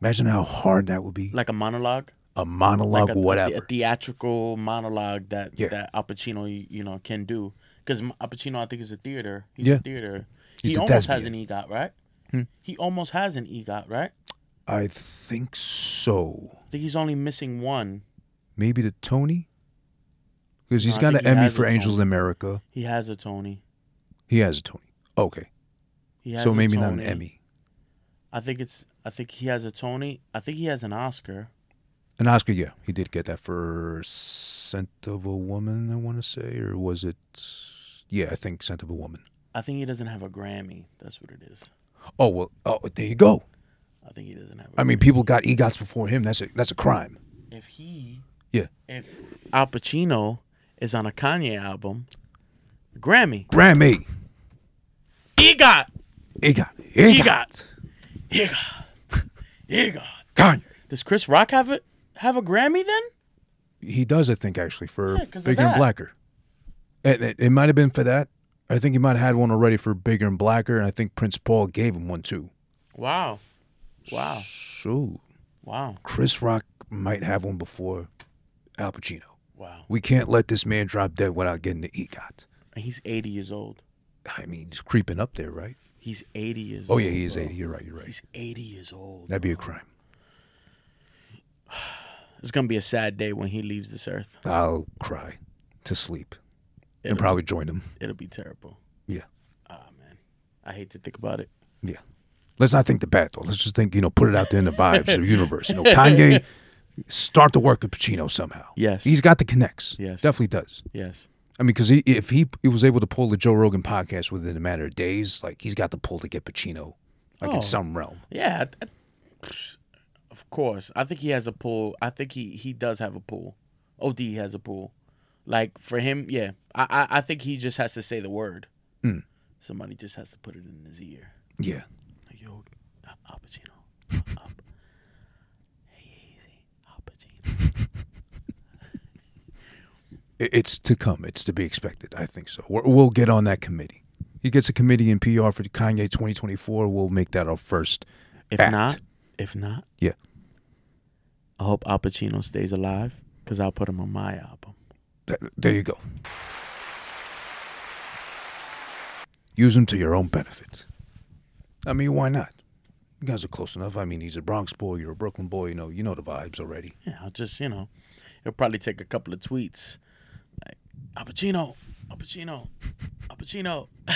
Imagine how hard that would be. Like a monologue. a monologue, like a, whatever. A, theatrical monologue that Yeah. that Al Pacino you, know can do because Al Pacino I think is a theater. He's Yeah. a theater. He's he a almost has an EGOT, right? Hmm. He almost has an EGOT, right? I think so. I think he's only missing one. Maybe the Tony. Because he's No, got an he Emmy for Angels in America. He has a Tony. He has a Tony. Okay, He has so maybe not an Emmy. I think it's. I think he has a Tony. I think he has an Oscar. An Oscar, yeah, he did get that for Scent of a Woman. I want to say, or was it? Yeah, I think Scent of a Woman. I think he doesn't have a Grammy. That's what it is. Oh well, oh there you go. I think he doesn't have. A I mean, people got EGOTs before him. That's a that's a crime. if he, Yeah, if Al Pacino is on a Kanye album, Grammy, Grammy, EGOT, EGOT, EGOT, EGOT, EGOT. Kanye. Does Chris Rock have it? Have a Grammy then? He does, I think, actually, for Yeah, Bigger and. Blacker. It, it, it might have been for that. I think he might have had one already for Bigger and Blacker, and I think Prince Paul gave him one too. Wow, wow, So wow, Chris Rock might have one before Al Pacino. wow. We can't let this man drop dead without getting the EGOT. He's 80 years old. I mean, he's creeping up there, right? He's 80 years Oh old. Oh, yeah, he is bro. 80. You're right. You're right. He's 80 years old. That'd be a crime. *sighs* It's gonna be a sad day when he leaves this earth. I'll cry to sleep and It'll- probably join him. It'll be terrible. Yeah, Ah man, I hate to think about it. yeah. Let's not think the bad though. Let's just think, you know, put it out there in the vibes of the universe. You know, Kanye *laughs* start the work of Pacino somehow. Yes. he's got the connects. Yes. definitely does. Yes. I mean, because he, if he, he was able to pull the Joe Rogan podcast within a matter of days, like he's got the pull to get Pacino, like Oh. in some realm. Yeah. Of course, I think he has a pull. I think he he does have a pull. Od has a pull. Like for him, yeah. I I, I think he just has to say the word. Mm. Somebody just has to put it in his ear. Yeah, Like yo, Al *laughs* Al Pacino. Hey, easy, Al Pacino. It- it's to come. It's to be expected. I think so. We're, we'll get on that committee. He gets a committee in PR for Kanye 2024. We'll make that our first. If act. not, if not, Yeah. I hope Al Pacino stays alive because I'll put him on my album. Th- There you go. Use him to your own benefit. I mean, why not? You guys are close enough. I mean, he's a Bronx boy. You're a Brooklyn boy. You know, you know the vibes already. Yeah, I'll just you know, it'll probably take a couple of tweets, Al Pacino, Al Pacino, Al Pacino, *laughs*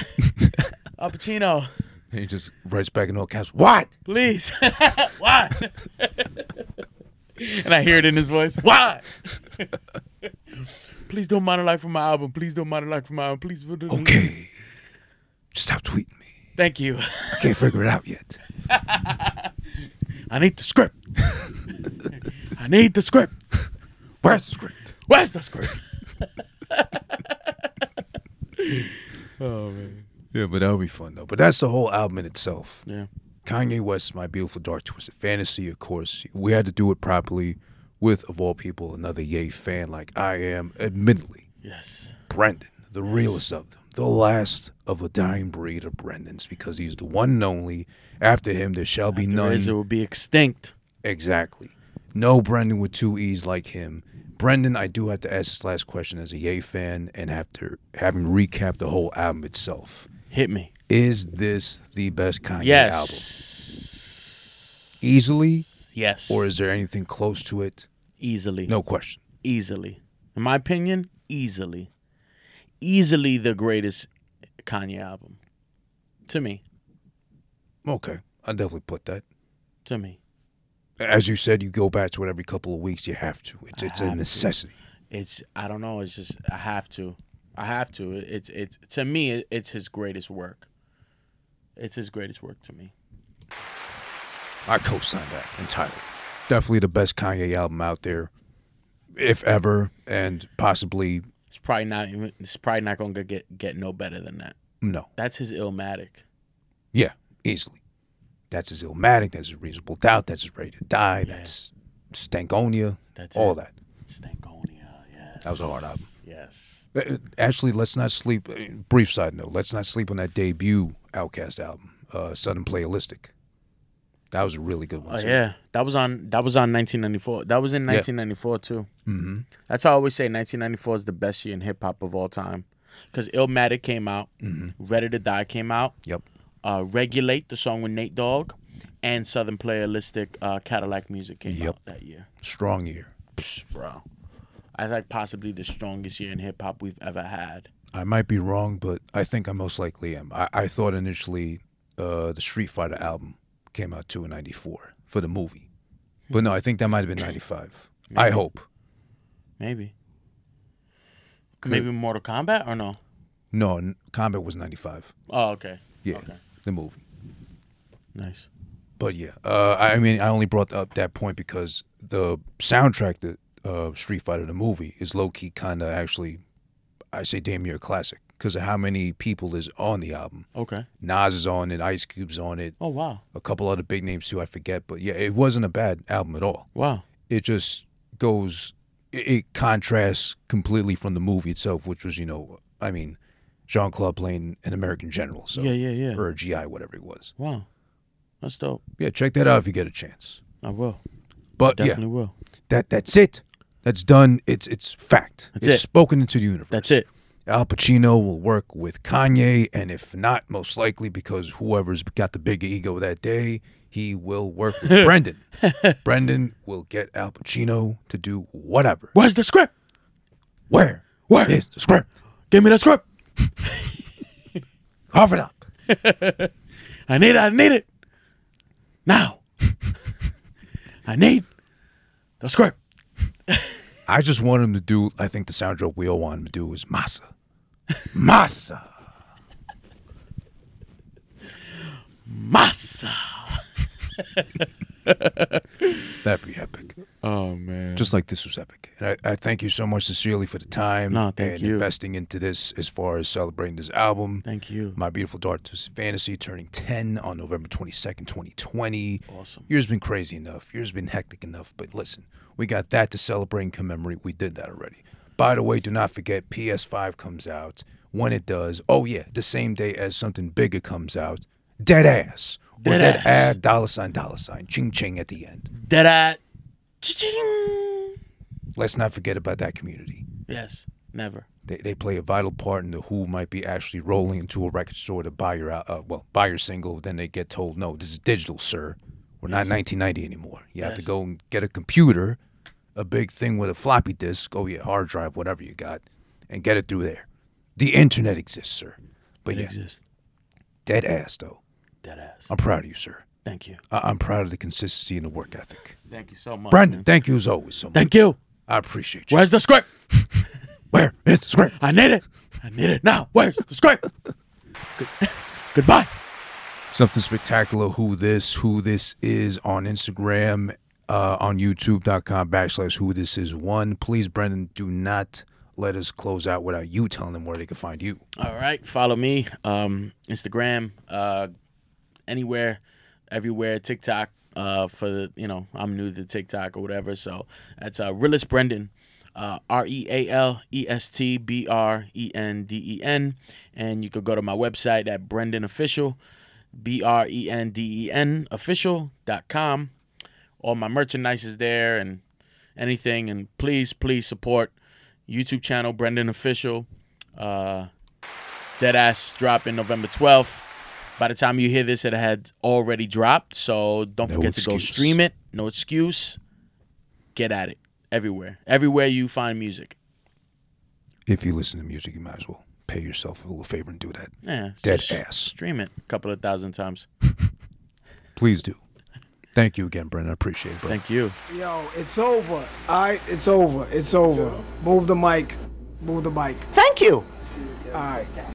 Al Pacino, And he just writes back in all caps. What? please, *laughs* what? *laughs* and I hear it in his voice. What? please don't monologue for my album. Please don't monologue for my album. Please. Okay. Just stop tweeting me. Thank you. I can't figure it out yet. I need the script. I need the script. Where's the script? Where's the script? *laughs* oh man. Yeah, but that'll be fun though. But that's the whole album in itself. Yeah. Kanye West, My Beautiful Dark Twisted Fantasy, of course. We had to do it properly with, of all people, another Ye fan like I am. Admittedly, Yes. Brenden, the realest of them, the last of a dying breed of Brendans, because he's the one and only. After him, there shall be There none. it will be extinct. Exactly. No Brenden with two E's like him. Brenden, I do have to ask this last question as a Ye fan and after having recapped the whole album itself. Hit me. Is this the best Kanye album? Yes. Easily? Yes. Or is there anything close to it? easily. No question. Easily. In my opinion, easily. Easily the greatest Kanye album. To me. Okay. I definitely put that. To me. As you said, you go back to it every couple of weeks. You have to. It's, it's have a to. necessity. It's I don't know, it's just I have to. I have to. It's it's to me it's his greatest work. It's his greatest work to me. I co-sign that entirely. Definitely the best Kanye album out there, if ever, and possibly It's probably not even it's probably not gonna get get no better than that. no. That's his illmatic. Yeah, easily. That's his Illmatic. That's his Reasonable Doubt. That's his Ready to Die. That's Stankonia. That's all it. that. Stankonia, yes. That was a hard album. Yes. Uh, Actually, let's not sleep. uh, Brief side note: Let's not sleep on that debut OutKast album, uh, Southern Playalistic. That was a really good one. Oh too. yeah, that was on that was on 1994. That was in Yeah. 1994 too. hmm That's why I always say 1994 is the best year in hip hop of all time, because Illmatic came out, Ready to Die came out, Mm-hmm. Yep. Uh, Regulate the song with Nate Dogg, and Southern Playalistic uh, Cadillac Music came Yep. out that year. Strong year. Psh, bro, as like possibly the strongest year in hip hop we've ever had. I might be wrong, but I think I most likely am. I, I thought initially uh, the Street Fighter album came out two in '94 for the movie, but no, I think that might have been '95. I hope. Maybe. Could- Maybe Mortal Kombat or no? No, Kombat was '95. Oh, okay. Yeah, Okay. The movie. Nice. But yeah, uh, I mean, I only brought up that point because the soundtrack that uh, Street Fighter the movie is low key kind of actually, I say damn near a classic because of how many people is on the album. Okay. Nas is on it, Ice Cube's on it, Oh wow. a couple other big names too. I forget, but yeah, it wasn't a bad album at all. Wow. It just goes, it, it contrasts completely from the movie itself, which was you know, I mean, Jean Claude playing an American general, so Yeah, yeah, yeah. or a GI, whatever he was. Wow. That's dope. Yeah, check that out if you get a chance. I will. But yeah, Definitely will. that that's it. That's done. It's it's fact. That's it's it. spoken into the universe. That's it. Al Pacino will work with Kanye, and if not, most likely because whoever's got the bigger ego that day, he will work with *laughs* Brenden. Brenden will get Al Pacino to do whatever. Where's the script? Where? Where is the script? Give me the script. *laughs* Cough it up. *laughs* I need it. I need it. Now. I need the script. *laughs* I just want him to do. I think the soundtrack we all want him to do is Massa. Massa. Massa. *laughs* That'd be epic. Oh man. just like this was epic. And I, I thank you so much sincerely for the time No, and you. investing into this as far as celebrating this album. Thank you. My Beautiful Dark Twisted Fantasy turning 10 on November 22nd, 2020. Awesome. Year's been crazy enough. Year's been hectic enough. But listen, we got that to celebrate and commemorate. We did that already. By the way, do not forget PS5 comes out. When it does, oh yeah, the same day as something bigger comes out. Dead ass. Dead dead ass. ad, dollar sign, dollar sign, ching ching at the end. Dead at. Cha-ching. Let's not forget about that community. Yes. Never. They, they play a vital part in the who might be actually rolling into a record store to buy your uh, well buy your single. Then they get told, no, this is digital, sir. We're not 1990 anymore. You have to go and get a computer, a big thing with a floppy disk, oh yeah, hard drive, whatever you got, and get it through there. The internet exists, sir. But It yeah, exists. dead ass though. Dead ass. I'm proud of you, sir. Thank you. I- I'm proud of the consistency and the work ethic. Thank you so much. Brandon, man. thank you as always so much. Thank you. I appreciate you. Where's the script? *laughs* Where is the script? I need it. I need it now. Where's the script? Good. *laughs* Goodbye. Something spectacular. Who this? Who this is on Instagram, uh, on YouTube.com backslash who this is one. Please, Brenden, do not let us close out without you telling them where they can find you. All right. Follow me. Um, Instagram, uh, anywhere, everywhere, TikTok. Uh, for the, you know, I'm new to TikTok or whatever. So that's uh, Realest Brenden. Uh, R E A L E S T B R E N D E N. And you could go to my website at Brenden Official, B R E N D E N official.com. All my merchandise is there and anything. And please, please support YouTube channel, Brenden Official. Uh, Deadass dropping November 12th. By the time you hear this, it had already dropped. So don't No forget to go stream it. No excuse. Get at it everywhere. Everywhere you find music. If you listen to music, you might as well pay yourself a little favor and do that. Yeah, Dead just ass. Stream it a couple of thousand times. *laughs* Please do. Thank you again, Brenden. I appreciate it, bro. Thank you. Yo, it's over. All right, it's over. It's over. Move the mic. Move the mic. Thank you. All right.